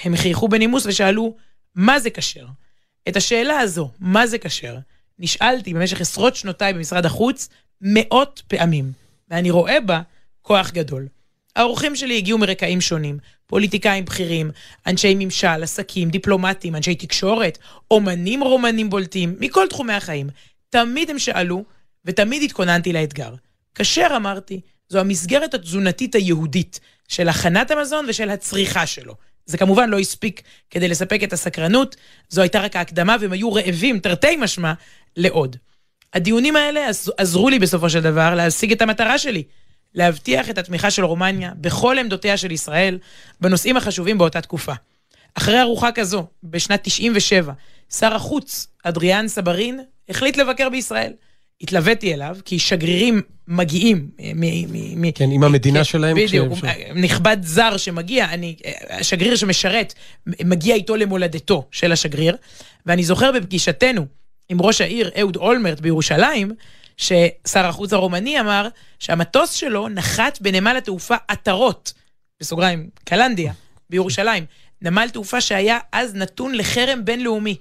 B: הם חייכו בנימוס ושאלו, מה זה כשר? את השאלה הזו, מה זה כשר, נשאלתי במשך עשרות שנותיי במשרד החוץ מאות פעמים, ואני רואה בה כוח גדול. האורחים שלי הגיעו מרקעים שונים, פוליטיקאים בכירים, אנשי ממשל, עסקים, דיפלומטים, אנשי תקשורת, אומנים רומנים בולטים, מכל תחומי החיים. תמיד הם שאלו, ותמיד התכוננתי לאתגר. כאשר אמרתי, זו המסגרת התזונתית היהודית של הכנת המזון ושל הצריכה שלו. זה כמובן לא הספיק כדי לספק את הסקרנות, זו הייתה רק ההקדמה והם היו רעבים, תרתי משמע, לעוד. הדיונים האלה עז- עזרו לי בסופו של דבר להשיג את המטרה שלי, להבטיח את התמיכה של רומניה בכל עמדותיה של ישראל בנושאים החשובים באותה תקופה. אחרי ארוחה כזו, בשנת 97, שר החוץ, אדריאן סברין, החליט לבקר בישראל. התלוויתי אליו, כי שגרירים מגיעים אה, מ... מ, מ
A: כן, עם המדינה
B: כן,
A: שלהם.
B: בדיוק,
A: כש-
B: הוא- נכבד זר שמגיע, אני, השגריר שמשרת, מגיע איתו למולדתו של השגריר, ואני זוכר בפגישתנו עם ראש העיר אהוד אולמרט בירושלים, ששר החוץ הרומני אמר שהמטוס שלו נחת בנמל התעופה עטרות, בסוגריים, קלנדיה, בירושלים. נמל תעופה שהיה אז נתון לחרם בינלאומי.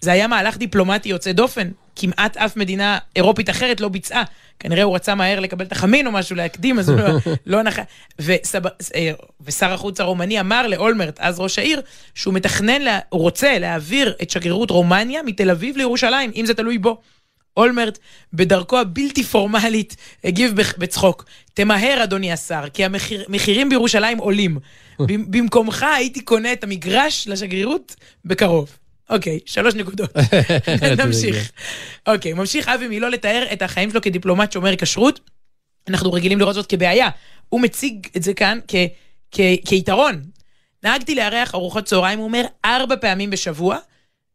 B: זה היה מהלך דיפלומטי יוצא דופן, כמעט אף מדינה אירופית אחרת לא ביצעה. כנראה הוא רצה מהר לקבל את החמין או משהו, להקדים, אז הוא לא, לא נח... וסב... אה, ושר החוץ הרומני אמר לאולמרט, אז ראש העיר, שהוא מתכנן, לה... הוא רוצה להעביר את שגרירות רומניה מתל אביב לירושלים, אם זה תלוי בו. אולמרט, בדרכו הבלתי פורמלית, הגיב בצחוק, תמהר אדוני השר, כי המחירים בירושלים עולים. במ- במקומך הייתי קונה את המגרש לשגרירות בקרוב. אוקיי, שלוש נקודות. נמשיך. אוקיי, ממשיך אבי מילו לתאר את החיים שלו כדיפלומט שומר כשרות. אנחנו רגילים לראות זאת כבעיה. הוא מציג את זה כאן כ- כ- כיתרון. נהגתי לארח ארוחות צהריים, הוא אומר, ארבע פעמים בשבוע,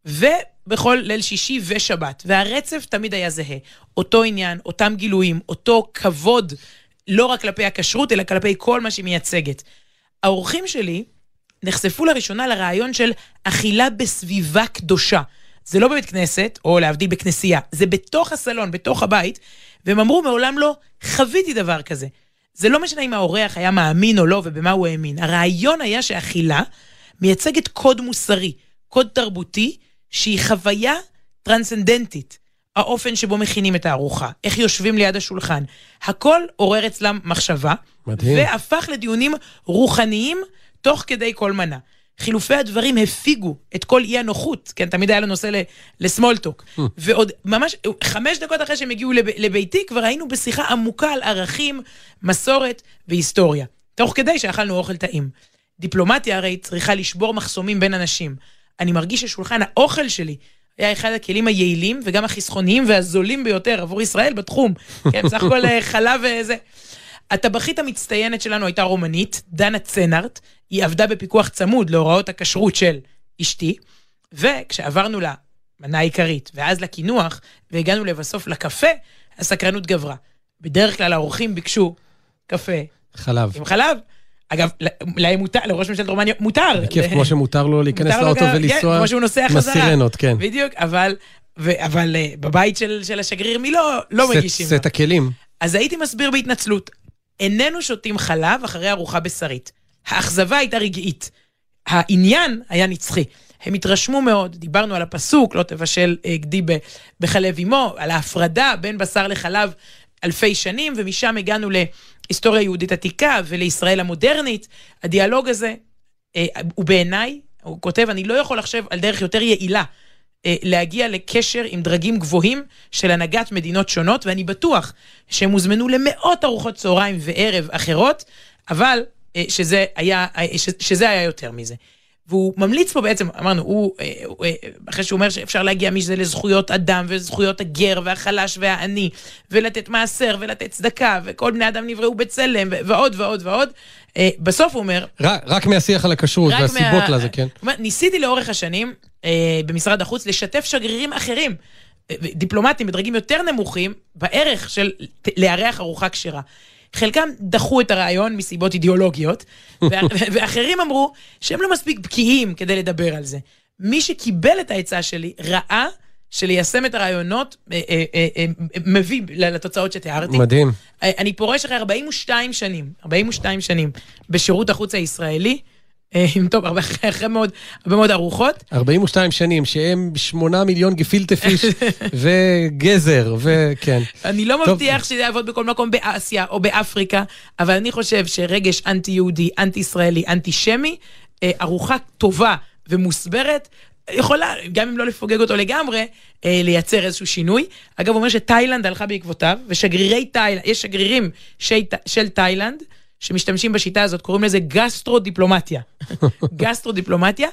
B: ובכל ליל שישי ושבת. והרצף תמיד היה זהה. אותו עניין, אותם גילויים, אותו כבוד, לא רק כלפי הכשרות, אלא כלפי כל מה שהיא מייצגת. האורחים שלי נחשפו לראשונה לרעיון של אכילה בסביבה קדושה. זה לא בבית כנסת, או להבדיל בכנסייה, זה בתוך הסלון, בתוך הבית, והם אמרו, מעולם לא חוויתי דבר כזה. זה לא משנה אם האורח היה מאמין או לא ובמה הוא האמין. הרעיון היה שאכילה מייצגת קוד מוסרי, קוד תרבותי, שהיא חוויה טרנסצנדנטית. האופן שבו מכינים את הארוחה, איך יושבים ליד השולחן. הכל עורר אצלם מחשבה,
A: מדהים.
B: והפך לדיונים רוחניים תוך כדי כל מנה. חילופי הדברים הפיגו את כל אי הנוחות, כן, תמיד היה לו נושא לסמולטוק. ועוד ממש חמש דקות אחרי שהם הגיעו לב, לביתי, כבר היינו בשיחה עמוקה על ערכים, מסורת והיסטוריה. תוך כדי שאכלנו אוכל טעים. דיפלומטיה הרי צריכה לשבור מחסומים בין אנשים. אני מרגיש ששולחן האוכל שלי היה אחד הכלים היעילים וגם החסכוניים והזולים ביותר עבור ישראל בתחום. כן, בסך הכל אה, חלב וזה. הטבחית המצטיינת שלנו הייתה רומנית, דנה צנארט, היא עבדה בפיקוח צמוד להוראות הכשרות של אשתי, וכשעברנו למנה העיקרית, ואז לקינוח, והגענו לבסוף לקפה, הסקרנות גברה. בדרך כלל האורחים ביקשו קפה
A: חלב.
B: עם חלב. אגב, להם מותר, לראש ממשלת רומניה מותר.
A: בכיף, כמו שמותר לו להיכנס לאוטו
B: גם- כן,
A: ולנסוע
B: כמו שהוא נוסע חזרה.
A: הסירנות, כן.
B: בדיוק, אבל, ו, אבל אה, בבית של, של השגריר מילו לא
A: סט-
B: מגישים.
A: סט הכלים.
B: אז הייתי מסביר בהתנצלות, איננו שותים חלב אחרי ארוחה בשרית. האכזבה הייתה רגעית. העניין היה נצחי. הם התרשמו מאוד, דיברנו על הפסוק, לא תבשל אה, גדי בחלב אמו, על ההפרדה בין בשר לחלב אלפי שנים, ומשם הגענו להיסטוריה יהודית עתיקה ולישראל המודרנית. הדיאלוג הזה אה, הוא בעיניי, הוא כותב, אני לא יכול לחשב על דרך יותר יעילה להגיע לקשר עם דרגים גבוהים של הנהגת מדינות שונות, ואני בטוח שהם הוזמנו למאות ארוחות צהריים וערב אחרות, אבל אה, שזה היה, אה, שזה היה יותר מזה. והוא ממליץ פה בעצם, אמרנו, הוא, אה, אה, אחרי שהוא אומר שאפשר להגיע מזה לזכויות אדם וזכויות הגר והחלש והעני, ולתת מעשר ולתת צדקה, וכל בני אדם נבראו בצלם, ועוד ועוד ועוד, אה, בסוף הוא אומר,
A: רק- רק מהשיח על הכשרות והסיבות
B: מה-
A: לזה, כן.
B: ניסיתי לאורך השנים אה, במשרד החוץ לשתף שגרירים אחרים, אה, דיפלומטים בדרגים יותר נמוכים, בערך של לארח ארוחה כשרה. חלקם דחו את הרעיון מסיבות אידיאולוגיות, ואחרים אמרו שהם לא מספיק בקיאים כדי לדבר על זה. מי שקיבל את העצה שלי ראה שליישם את הרעיונות אה, אה, אה, אה, מביא לתוצאות שתיארתי.
A: מדהים.
B: אה, אני פורש אחרי 42 שנים, 42 שנים בשירות החוץ הישראלי, אה, עם טוב, הרבה, אחרי מאוד, הרבה מאוד ארוחות.
A: 42 שנים, שהם 8 מיליון גפילטה פיש וגזר, וכן.
B: אני לא
A: טוב.
B: מבטיח שזה יעבוד בכל מקום באסיה או באפריקה, אבל אני חושב שרגש אנטי-יהודי, אנטי-ישראלי, אנטישמי, אה, ארוחה טובה ומוסברת, יכולה, גם אם לא לפוגג אותו לגמרי, אה, לייצר איזשהו שינוי. אגב, הוא אומר שתאילנד הלכה בעקבותיו, ושגרירי תאילנד, יש שגרירים של, של תאילנד, שמשתמשים בשיטה הזאת, קוראים לזה גסטרו-דיפלומטיה. גסטרו-דיפלומטיה,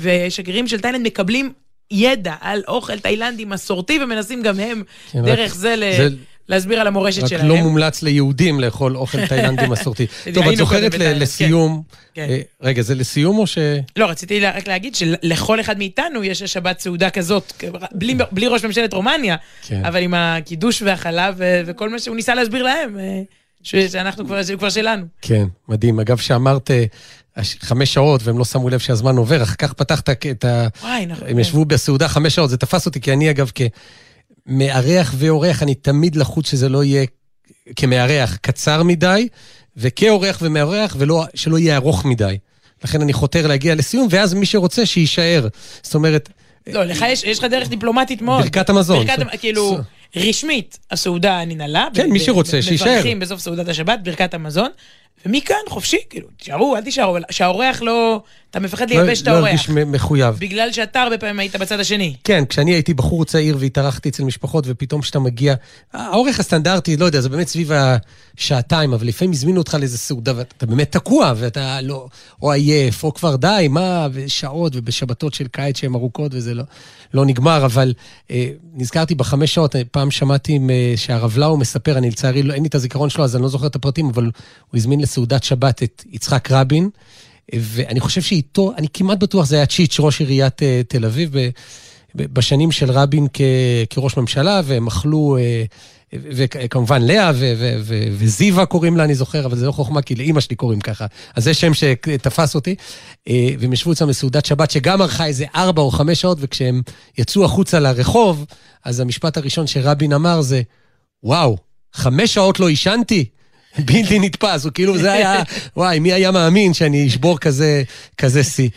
B: ושגרירים של תאילנד מקבלים ידע על אוכל תאילנדי מסורתי, ומנסים גם הם,
A: כן,
B: דרך
A: רק-
B: זה, ל-
A: זה-
B: להסביר על המורשת
A: רק
B: שלהם.
A: לא מומלץ ליהודים לאכול אוכל תאילנדי מסורתי. טוב, את זוכרת לסיום,
B: כן.
A: אה, רגע, זה לסיום או ש...
B: לא, רציתי רק להגיד שלכל אחד מאיתנו יש השבת סעודה כזאת, בלי, בלי ראש ממשלת רומניה,
A: כן.
B: אבל עם הקידוש והחלב ו- וכל מה שהוא ניסה להסביר להם, אה, שאנחנו כבר, זה כבר שלנו.
A: כן, מדהים. אגב, שאמרת אה, חמש שעות והם לא שמו לב שהזמן עובר, אחר כך פתחת את ה...
B: וואי, נכון.
A: הם ישבו בסעודה חמש שעות, זה תפס אותי, כי אני אגב, כמארח ואורח, אני תמיד לחוץ שזה לא יהיה כמארח קצר מדי, וכאורח ומארח, ולא, שלא יהיה ארוך מדי. לכן אני חותר להגיע לסיום, ואז מי שרוצה, שיישאר. זאת אומרת,
B: לא, לך יש, יש לך דרך דיפלומטית מאוד.
A: ברכת המזון.
B: ברכת,
A: ש-
B: כאילו, רשמית, הסעודה ננעלה.
A: כן,
B: ב-
A: מי שרוצה,
B: ב-
A: שיישאר.
B: מברכים בסוף סעודת השבת, ברכת המזון, ומכאן חופשי, כאילו, תישארו, אל תישארו, אבל שהאורח לא... אתה מפחד
A: לא
B: לייבש את
A: לא
B: האורח.
A: הרגיש מ- מחויב.
B: בגלל שאתה הרבה פעמים היית בצד השני.
A: כן, כשאני הייתי בחור צעיר והתארחתי אצל משפחות, ופתאום כשאתה מגיע, האורך הסטנדרטי, לא יודע, זה באמת סביב השעתיים, אבל לפעמים הזמינו אותך לאיזה סעודה, ואתה באמת תקוע, ואתה לא, או עייף, או כבר די, מה, ושעות, ובשבתות של קיץ שהן ארוכות, וזה לא, לא נגמר, אבל אה, נזכרתי בחמש שעות, אה, פעם שמעתי אה, שהרב לאו מספר, אני לצערי, לא, אין לי את הזיכרון שלו, אז אני לא זוכר את הפרטים, אבל הוא הזמין לסעודת שבת את יצחק רבין, ואני חושב שאיתו, אני כמעט בטוח זה היה צ'יץ', ראש עיריית אה, תל אביב, ב- ב- בשנים של רבין כ, כראש ממשלה, והם אכלו, אה, וכמובן לאה וזיווה קוראים לה, אני זוכר, אבל זה לא חוכמה, כי לאימא שלי קוראים ככה. אז זה שם שתפס אותי. אה, והם ישבו אצלם לסעודת שבת, שגם ארכה איזה ארבע או חמש שעות, וכשהם יצאו החוצה לרחוב, אז המשפט הראשון שרבין אמר זה, וואו, חמש שעות לא עישנתי? בלתי נתפס, הוא כאילו, זה היה, וואי, מי היה מאמין שאני אשבור כזה שיא.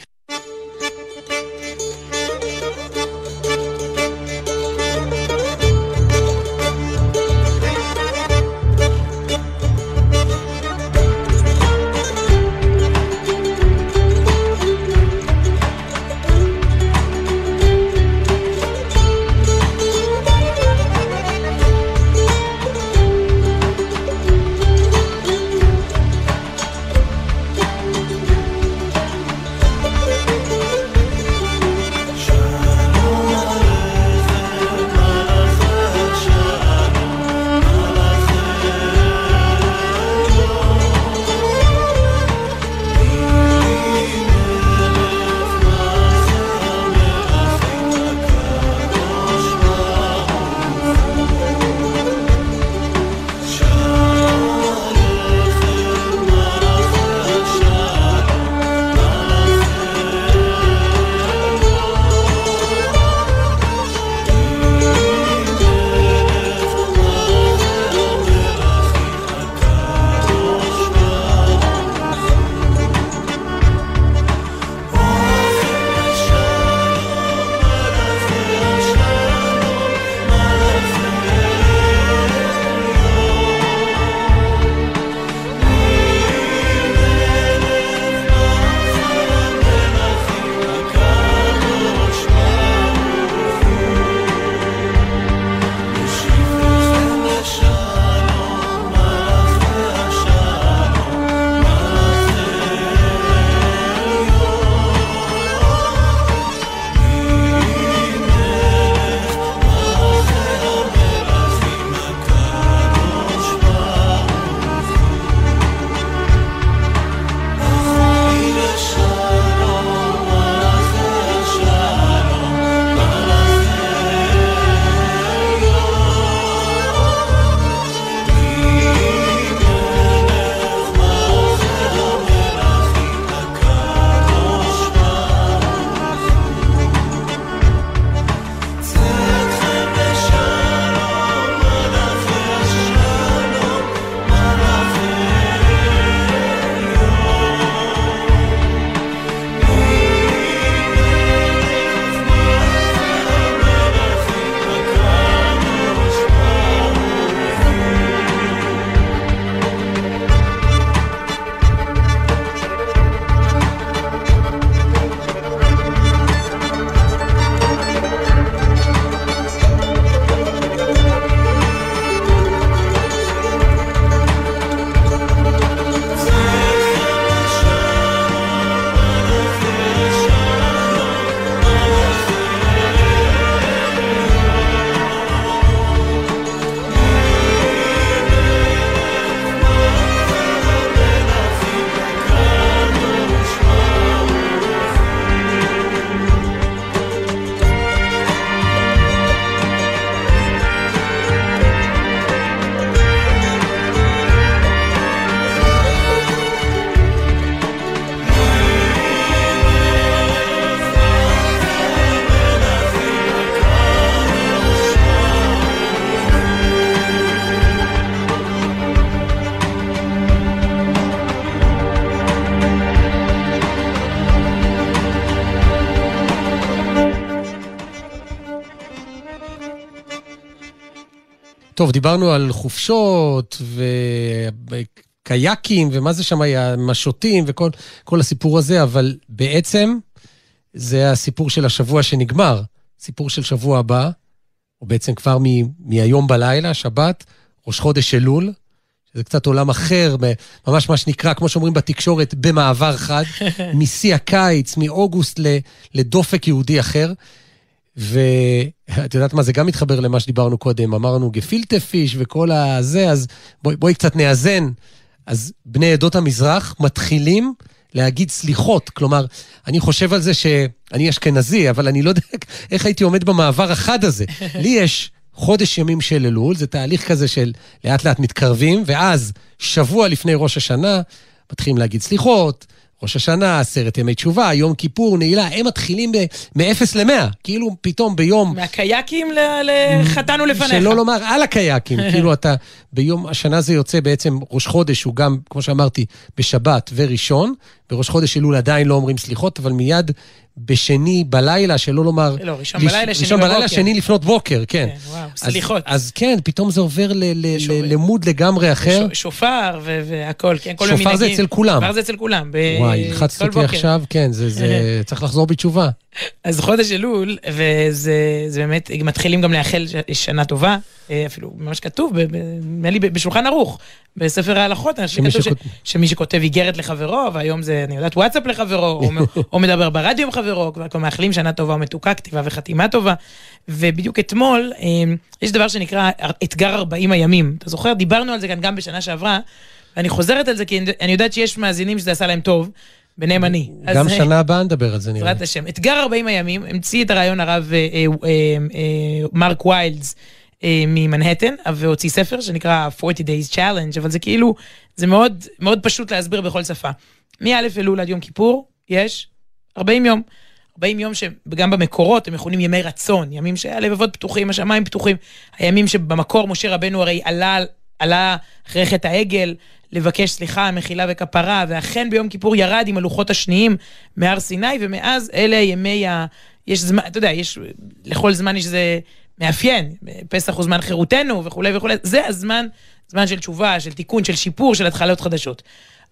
A: טוב, דיברנו על חופשות וקייקים ומה זה שם היה, משוטים וכל כל הסיפור הזה, אבל בעצם זה הסיפור של השבוע שנגמר. סיפור של שבוע הבא, או בעצם כבר מ, מהיום בלילה, שבת, ראש חודש אלול, שזה קצת עולם אחר, ממש מה שנקרא, כמו שאומרים בתקשורת, במעבר חד, משיא הקיץ, מאוגוסט לדופק יהודי אחר. ואת יודעת מה, זה גם מתחבר למה שדיברנו קודם, אמרנו גפילטה פיש וכל הזה, אז בואי, בואי קצת נאזן. אז בני עדות המזרח מתחילים להגיד סליחות. כלומר, אני חושב על זה שאני אשכנזי, אבל אני לא יודע איך הייתי עומד במעבר החד הזה. לי יש חודש ימים של אלול, זה תהליך כזה של לאט לאט מתקרבים, ואז שבוע לפני ראש השנה מתחילים להגיד סליחות. ראש השנה, עשרת ימי תשובה, יום כיפור, נעילה, הם מתחילים מ-0 ל-100, כאילו פתאום ביום
B: מהקייקים ל- לחתנו לפניך.
A: שלא לומר על הקייקים, כאילו אתה, ביום, השנה זה יוצא בעצם ראש חודש, הוא גם, כמו שאמרתי, בשבת וראשון. בראש חודש אלול עדיין לא אומרים סליחות, אבל מיד בשני בלילה, שלא לומר...
B: לא, ראשון
A: לש-
B: בלילה, שני
A: ראשון בלילה. שני לפנות בוקר, כן.
B: כן, וואו,
A: אז-
B: סליחות.
A: אז כן, פתאום זה עובר ל- ל- למוד לגמרי אחר.
B: ש- שופר ו- והכל, כן, כל מיני
A: שופר זה אצל כולם.
B: שופר זה אצל כולם. ב-
A: וואי, הלחצת אותי. עכשיו, כן, זה- זה צריך לחזור בתשובה.
B: אז חודש אלול, וזה זה באמת, מתחילים גם לאחל שנה טובה, אה, אפילו ממש כתוב, נדמה לי בשולחן ערוך, בספר ההלכות, חושב
A: שמי
B: שכתוב ש-
A: שכות-
B: שמי שכותב איגרת לחברו, והיום זה, אני יודעת, וואטסאפ לחברו, או או מדבר ברדיו עם חברו, כבר מאחלים שנה טובה ומתוקה, כתיבה וחתימה טובה. ובדיוק אתמול, אה, יש דבר שנקרא אתגר 40 הימים. אתה זוכר? דיברנו על זה כאן גם בשנה שעברה, ואני חוזרת על זה כי אני יודעת שיש מאזינים שזה עשה להם טוב, ביניהם אני. אז,
A: גם
B: אה,
A: שנה הבאה נדבר על זה, נראה.
B: בעזרת השם. אתגר 40 הימים, המציא את הרעיון הרב אה, אה, אה, אה, מרק ויילדס אה, ממנהטן, והוציא ספר שנקרא 40 Days Challenge, אבל זה כאילו, זה מאוד, מאוד פשוט להסביר בכל שפה. מא' אלול עד יום כיפור, יש 40 יום. 40 יום שגם במקורות הם מכונים ימי רצון, ימים שהלבבות פתוחים, השמיים פתוחים, הימים שבמקור משה רבנו הרי עלה, עלה אחרי חטא העגל לבקש סליחה, מחילה וכפרה, ואכן ביום כיפור ירד עם הלוחות השניים מהר סיני, ומאז אלה ימי ה... יש זמן, אתה יודע, יש, לכל זמן יש איזה מאפיין, פסח הוא זמן חירותנו וכולי וכולי, זה הזמן, זמן של תשובה, של תיקון, של שיפור, של התחלות חדשות.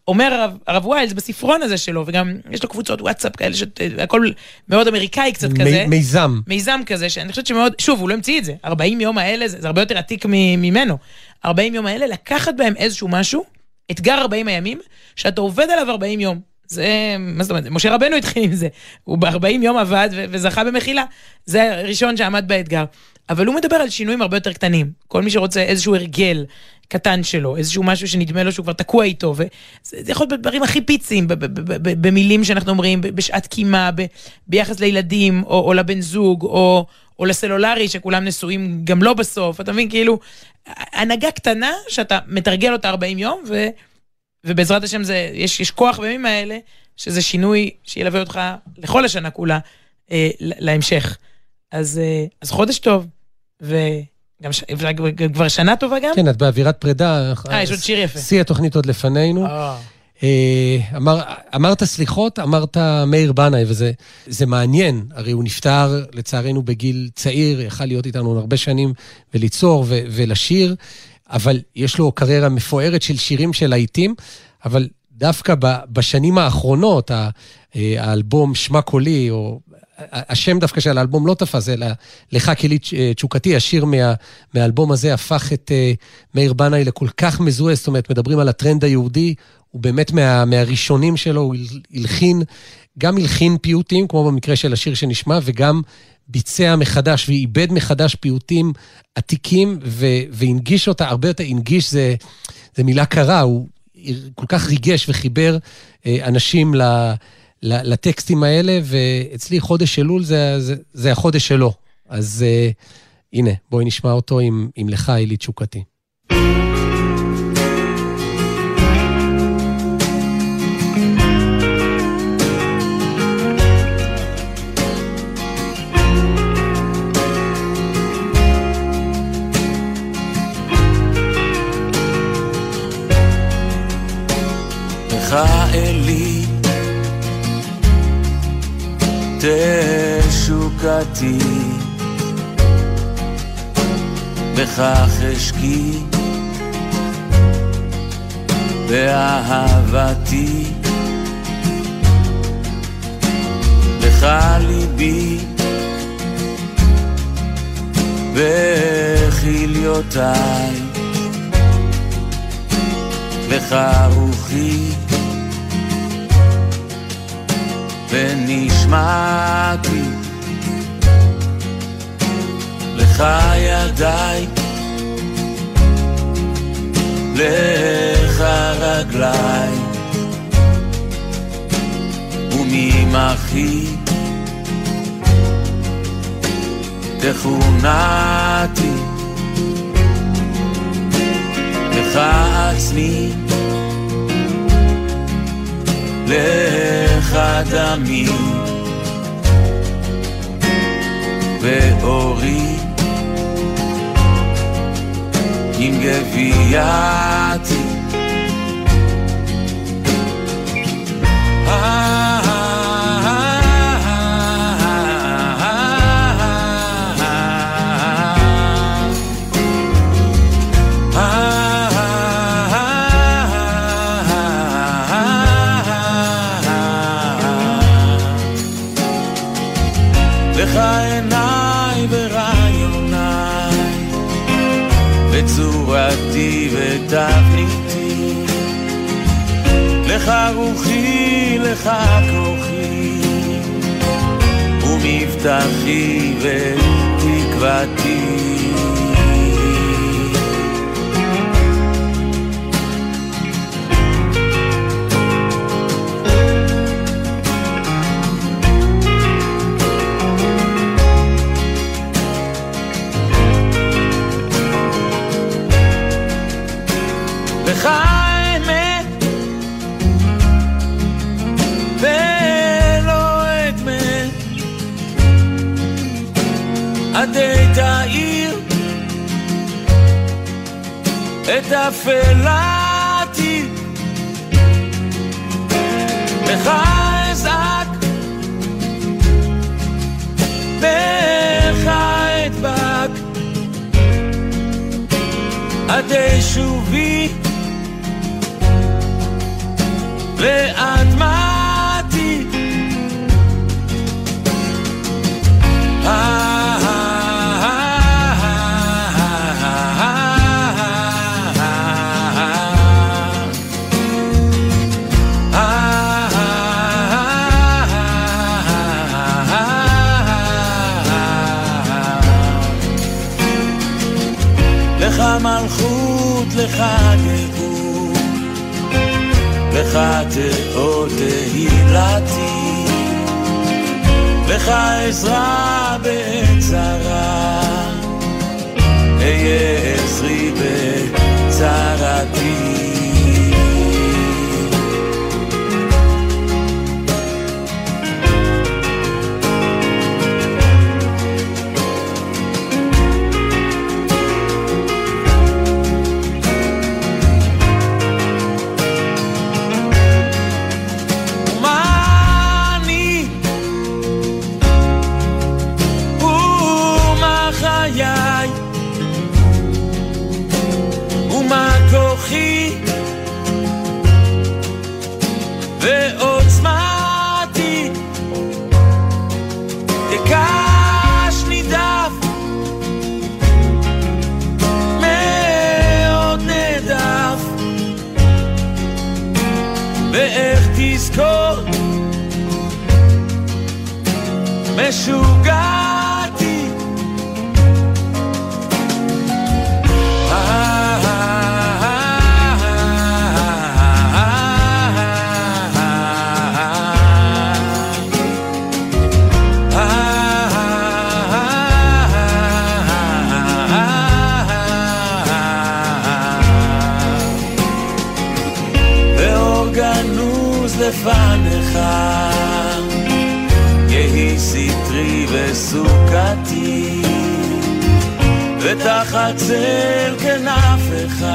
B: אומר הרב, הרב ויילס בספרון הזה שלו, וגם יש לו קבוצות וואטסאפ כאלה, שהכל מאוד אמריקאי קצת כזה.
A: מ- מיזם.
B: מיזם כזה, שאני חושבת שמאוד, שוב, הוא לא המציא את זה, 40 יום האלה, זה, זה הרבה יותר עתיק ממנו. 40 יום האלה, לקחת בהם איזשהו משהו, אתגר 40 הימים, שאתה עובד עליו 40 יום. זה, מה זאת אומרת, משה רבנו התחיל עם זה. הוא ב-40 יום עבד ו- וזכה במחילה. זה הראשון שעמד באתגר. אבל הוא מדבר על שינויים הרבה יותר קטנים. כל מי שרוצה איזשהו הרגל קטן שלו, איזשהו משהו שנדמה לו שהוא כבר תקוע איתו, וזה זה יכול להיות בדברים הכי פיציים, במילים שאנחנו אומרים, בשעת קימה, ביחס לילדים, או, או לבן זוג, או, או לסלולרי, שכולם נשואים גם לא בסוף, אתה מבין? כאילו, הנהגה קטנה שאתה מתרגל אותה 40 יום, ו, ובעזרת השם זה, יש, יש כוח בימים האלה, שזה שינוי שילווה אותך לכל השנה כולה, אה, להמשך. אז, אה, אז חודש טוב, וגם ש... וכבר שנה טובה גם?
A: כן, את באווירת פרידה.
B: אה, יש עוד שיר יפה.
A: שיא התוכנית עוד לפנינו.
B: אה,
A: אה, אמר, אמרת סליחות, אמרת מאיר בנאי, וזה זה מעניין. הרי הוא נפטר, לצערנו, בגיל צעיר, יכל להיות איתנו הרבה שנים וליצור ו, ולשיר, אבל יש לו קריירה מפוארת של שירים של להיטים, אבל דווקא בשנים האחרונות, אה, האלבום שמע קולי, או השם דווקא של האלבום לא תפס, אלא לך כלי אה, תשוקתי, השיר מה, מהאלבום הזה הפך את אה, מאיר בנאי לכל כך מזוהה, זאת אומרת, מדברים על הטרנד היהודי, הוא באמת מה, מהראשונים שלו, הוא הל- הלחין, גם הלחין פיוטים, כמו במקרה של השיר שנשמע, וגם ביצע מחדש ועיבד מחדש פיוטים עתיקים, ו, והנגיש אותה, הרבה יותר, הנגיש זה, זה מילה קרה, הוא כל כך ריגש וחיבר אה, אנשים ל, ל, לטקסטים האלה, ואצלי חודש אלול זה, זה, זה החודש שלו. אז אה, הנה, בואי נשמע אותו עם, עם לך, אלי תשוקתי.
D: לך תשוקתי וכך אשקי. באהבתי. לך ליבי. וכליותיי לך רוחי ונשמעתי. לך ידיי. לך רגליי. וממחי תכונתי. לך עצמי לך דמי ואורי עם גווייתי לך רוחי, לך כוחי ומבטחי ותקוותי עדי תאיר את אפלתי לך אזעק. לך אדבק. עדי שובי. לאדמתי גאות לך תאות תהילתי, לך עזרה בעת צרה, אהיה עזרי בצרתי. enxugar. ותחת צל כנפך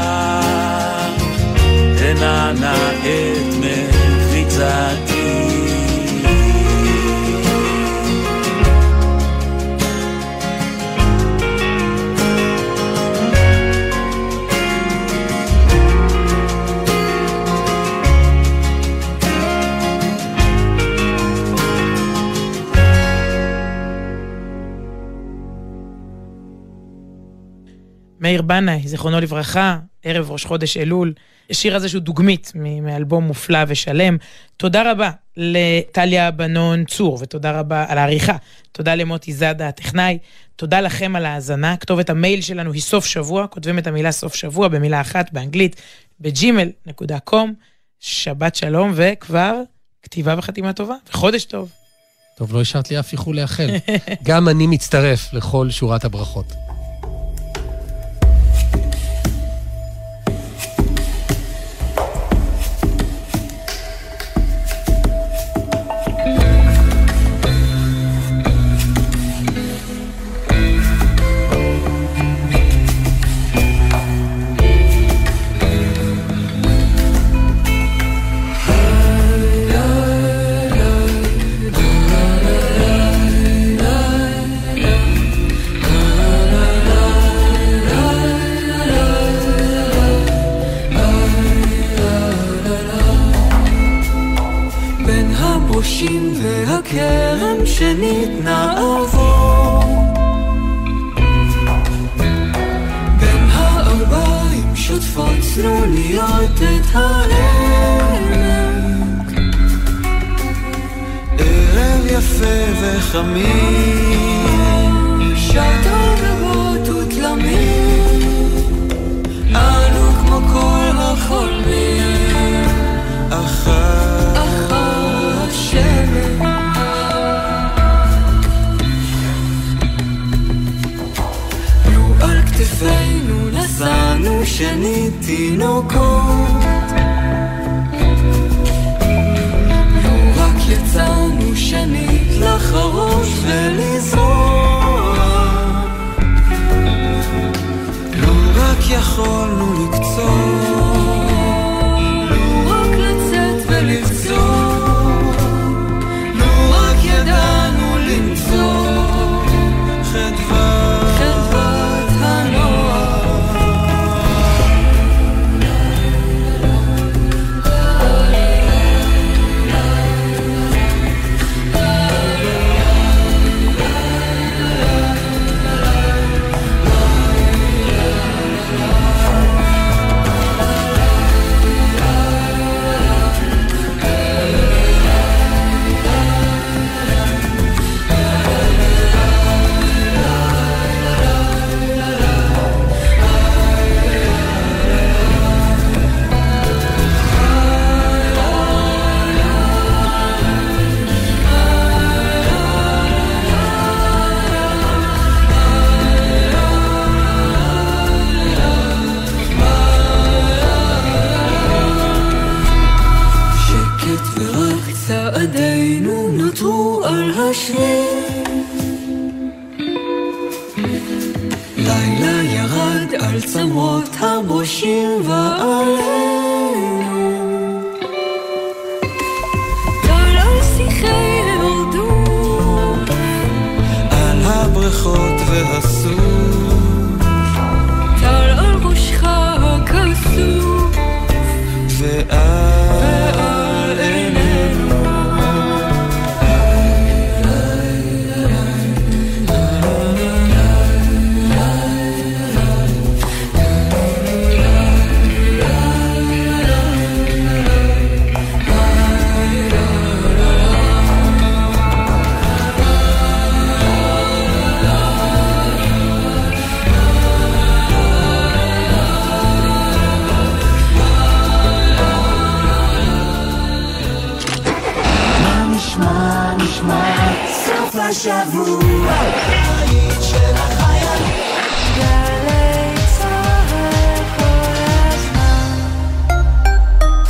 D: תנענע את מחיצתי
B: מאיר בנאי, זיכרונו לברכה, ערב ראש חודש אלול. השיר הזה שהוא דוגמית מאלבום מופלא ושלם. תודה רבה לטליה בנון צור, ותודה רבה על העריכה. תודה למוטי זאדה הטכנאי. תודה לכם על ההאזנה. כתובת המייל שלנו היא סוף שבוע, כותבים את המילה סוף שבוע במילה אחת באנגלית, בג'ימל.קום. שבת שלום, וכבר כתיבה וחתימה טובה, וחודש טוב.
E: טוב, לא השארת לי אף איחול לאחל. גם אני מצטרף לכל שורת הברכות.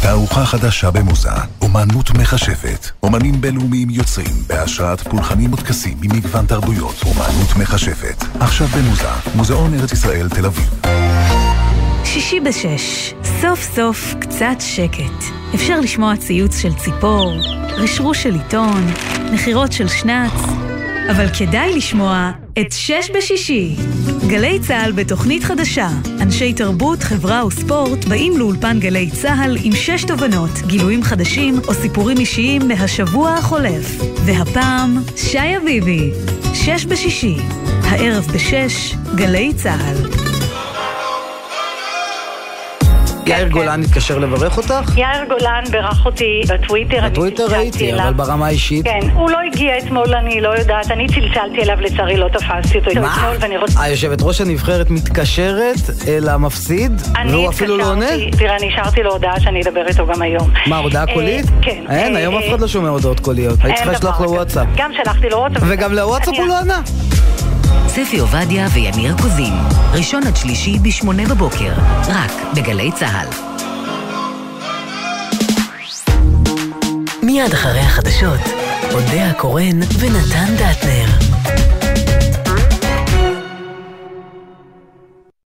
F: תערוכה חדשה במוזה, אומנות מכשפת. אומנים בינלאומיים יוצרים בהשראת פולחנים וטקסים ממגוון תרבויות, אומנות מכשפת. עכשיו במוזה, מוזיאון ארץ ישראל תל אביב.
G: שישי בשש, סוף סוף קצת שקט. אפשר לשמוע ציוץ של ציפור, רשרוש של עיתון, נחירות של שנץ, אבל כדאי לשמוע את שש בשישי. גלי צה"ל בתוכנית חדשה. אנשי תרבות, חברה וספורט באים לאולפן גלי צה"ל עם שש תובנות, גילויים חדשים או סיפורים אישיים מהשבוע החולף. והפעם, שי אביבי. שש בשישי. הערב בשש, גלי צה"ל.
H: יאיר
I: כן.
H: גולן התקשר לברך אותך?
I: יאיר גולן בירך אותי בטוויטר,
H: בטוויטר ראיתי,
I: אליו.
H: אבל ברמה האישית?
I: כן, הוא לא הגיע אתמול, אני לא יודעת, אני צלצלתי אליו, לצערי לא תפסתי אותו
H: מה?
I: אתמול, ואני רוצה...
H: היושבת ראש הנבחרת מתקשרת אל המפסיד, והוא אפילו לא עונה?
I: תראה, אני השארתי לו הודעה שאני אדבר איתו גם היום.
H: מה, הודעה
I: אה,
H: קולית?
I: כן.
H: אין,
I: אה,
H: היום אף
I: אה,
H: אחד לא שומע הודעות קוליות. היית צריכה לשלוח לו. וואטסאפ.
I: גם שלחתי לו וואטסאפ.
H: וגם לוואטסאפ הוא לא ענה?
J: ספי עובדיה ויניר קוזין, ראשון עד שלישי בשמונה בבוקר, רק בגלי צה"ל. מיד אחרי החדשות, אודה הקורן ונתן דטנר.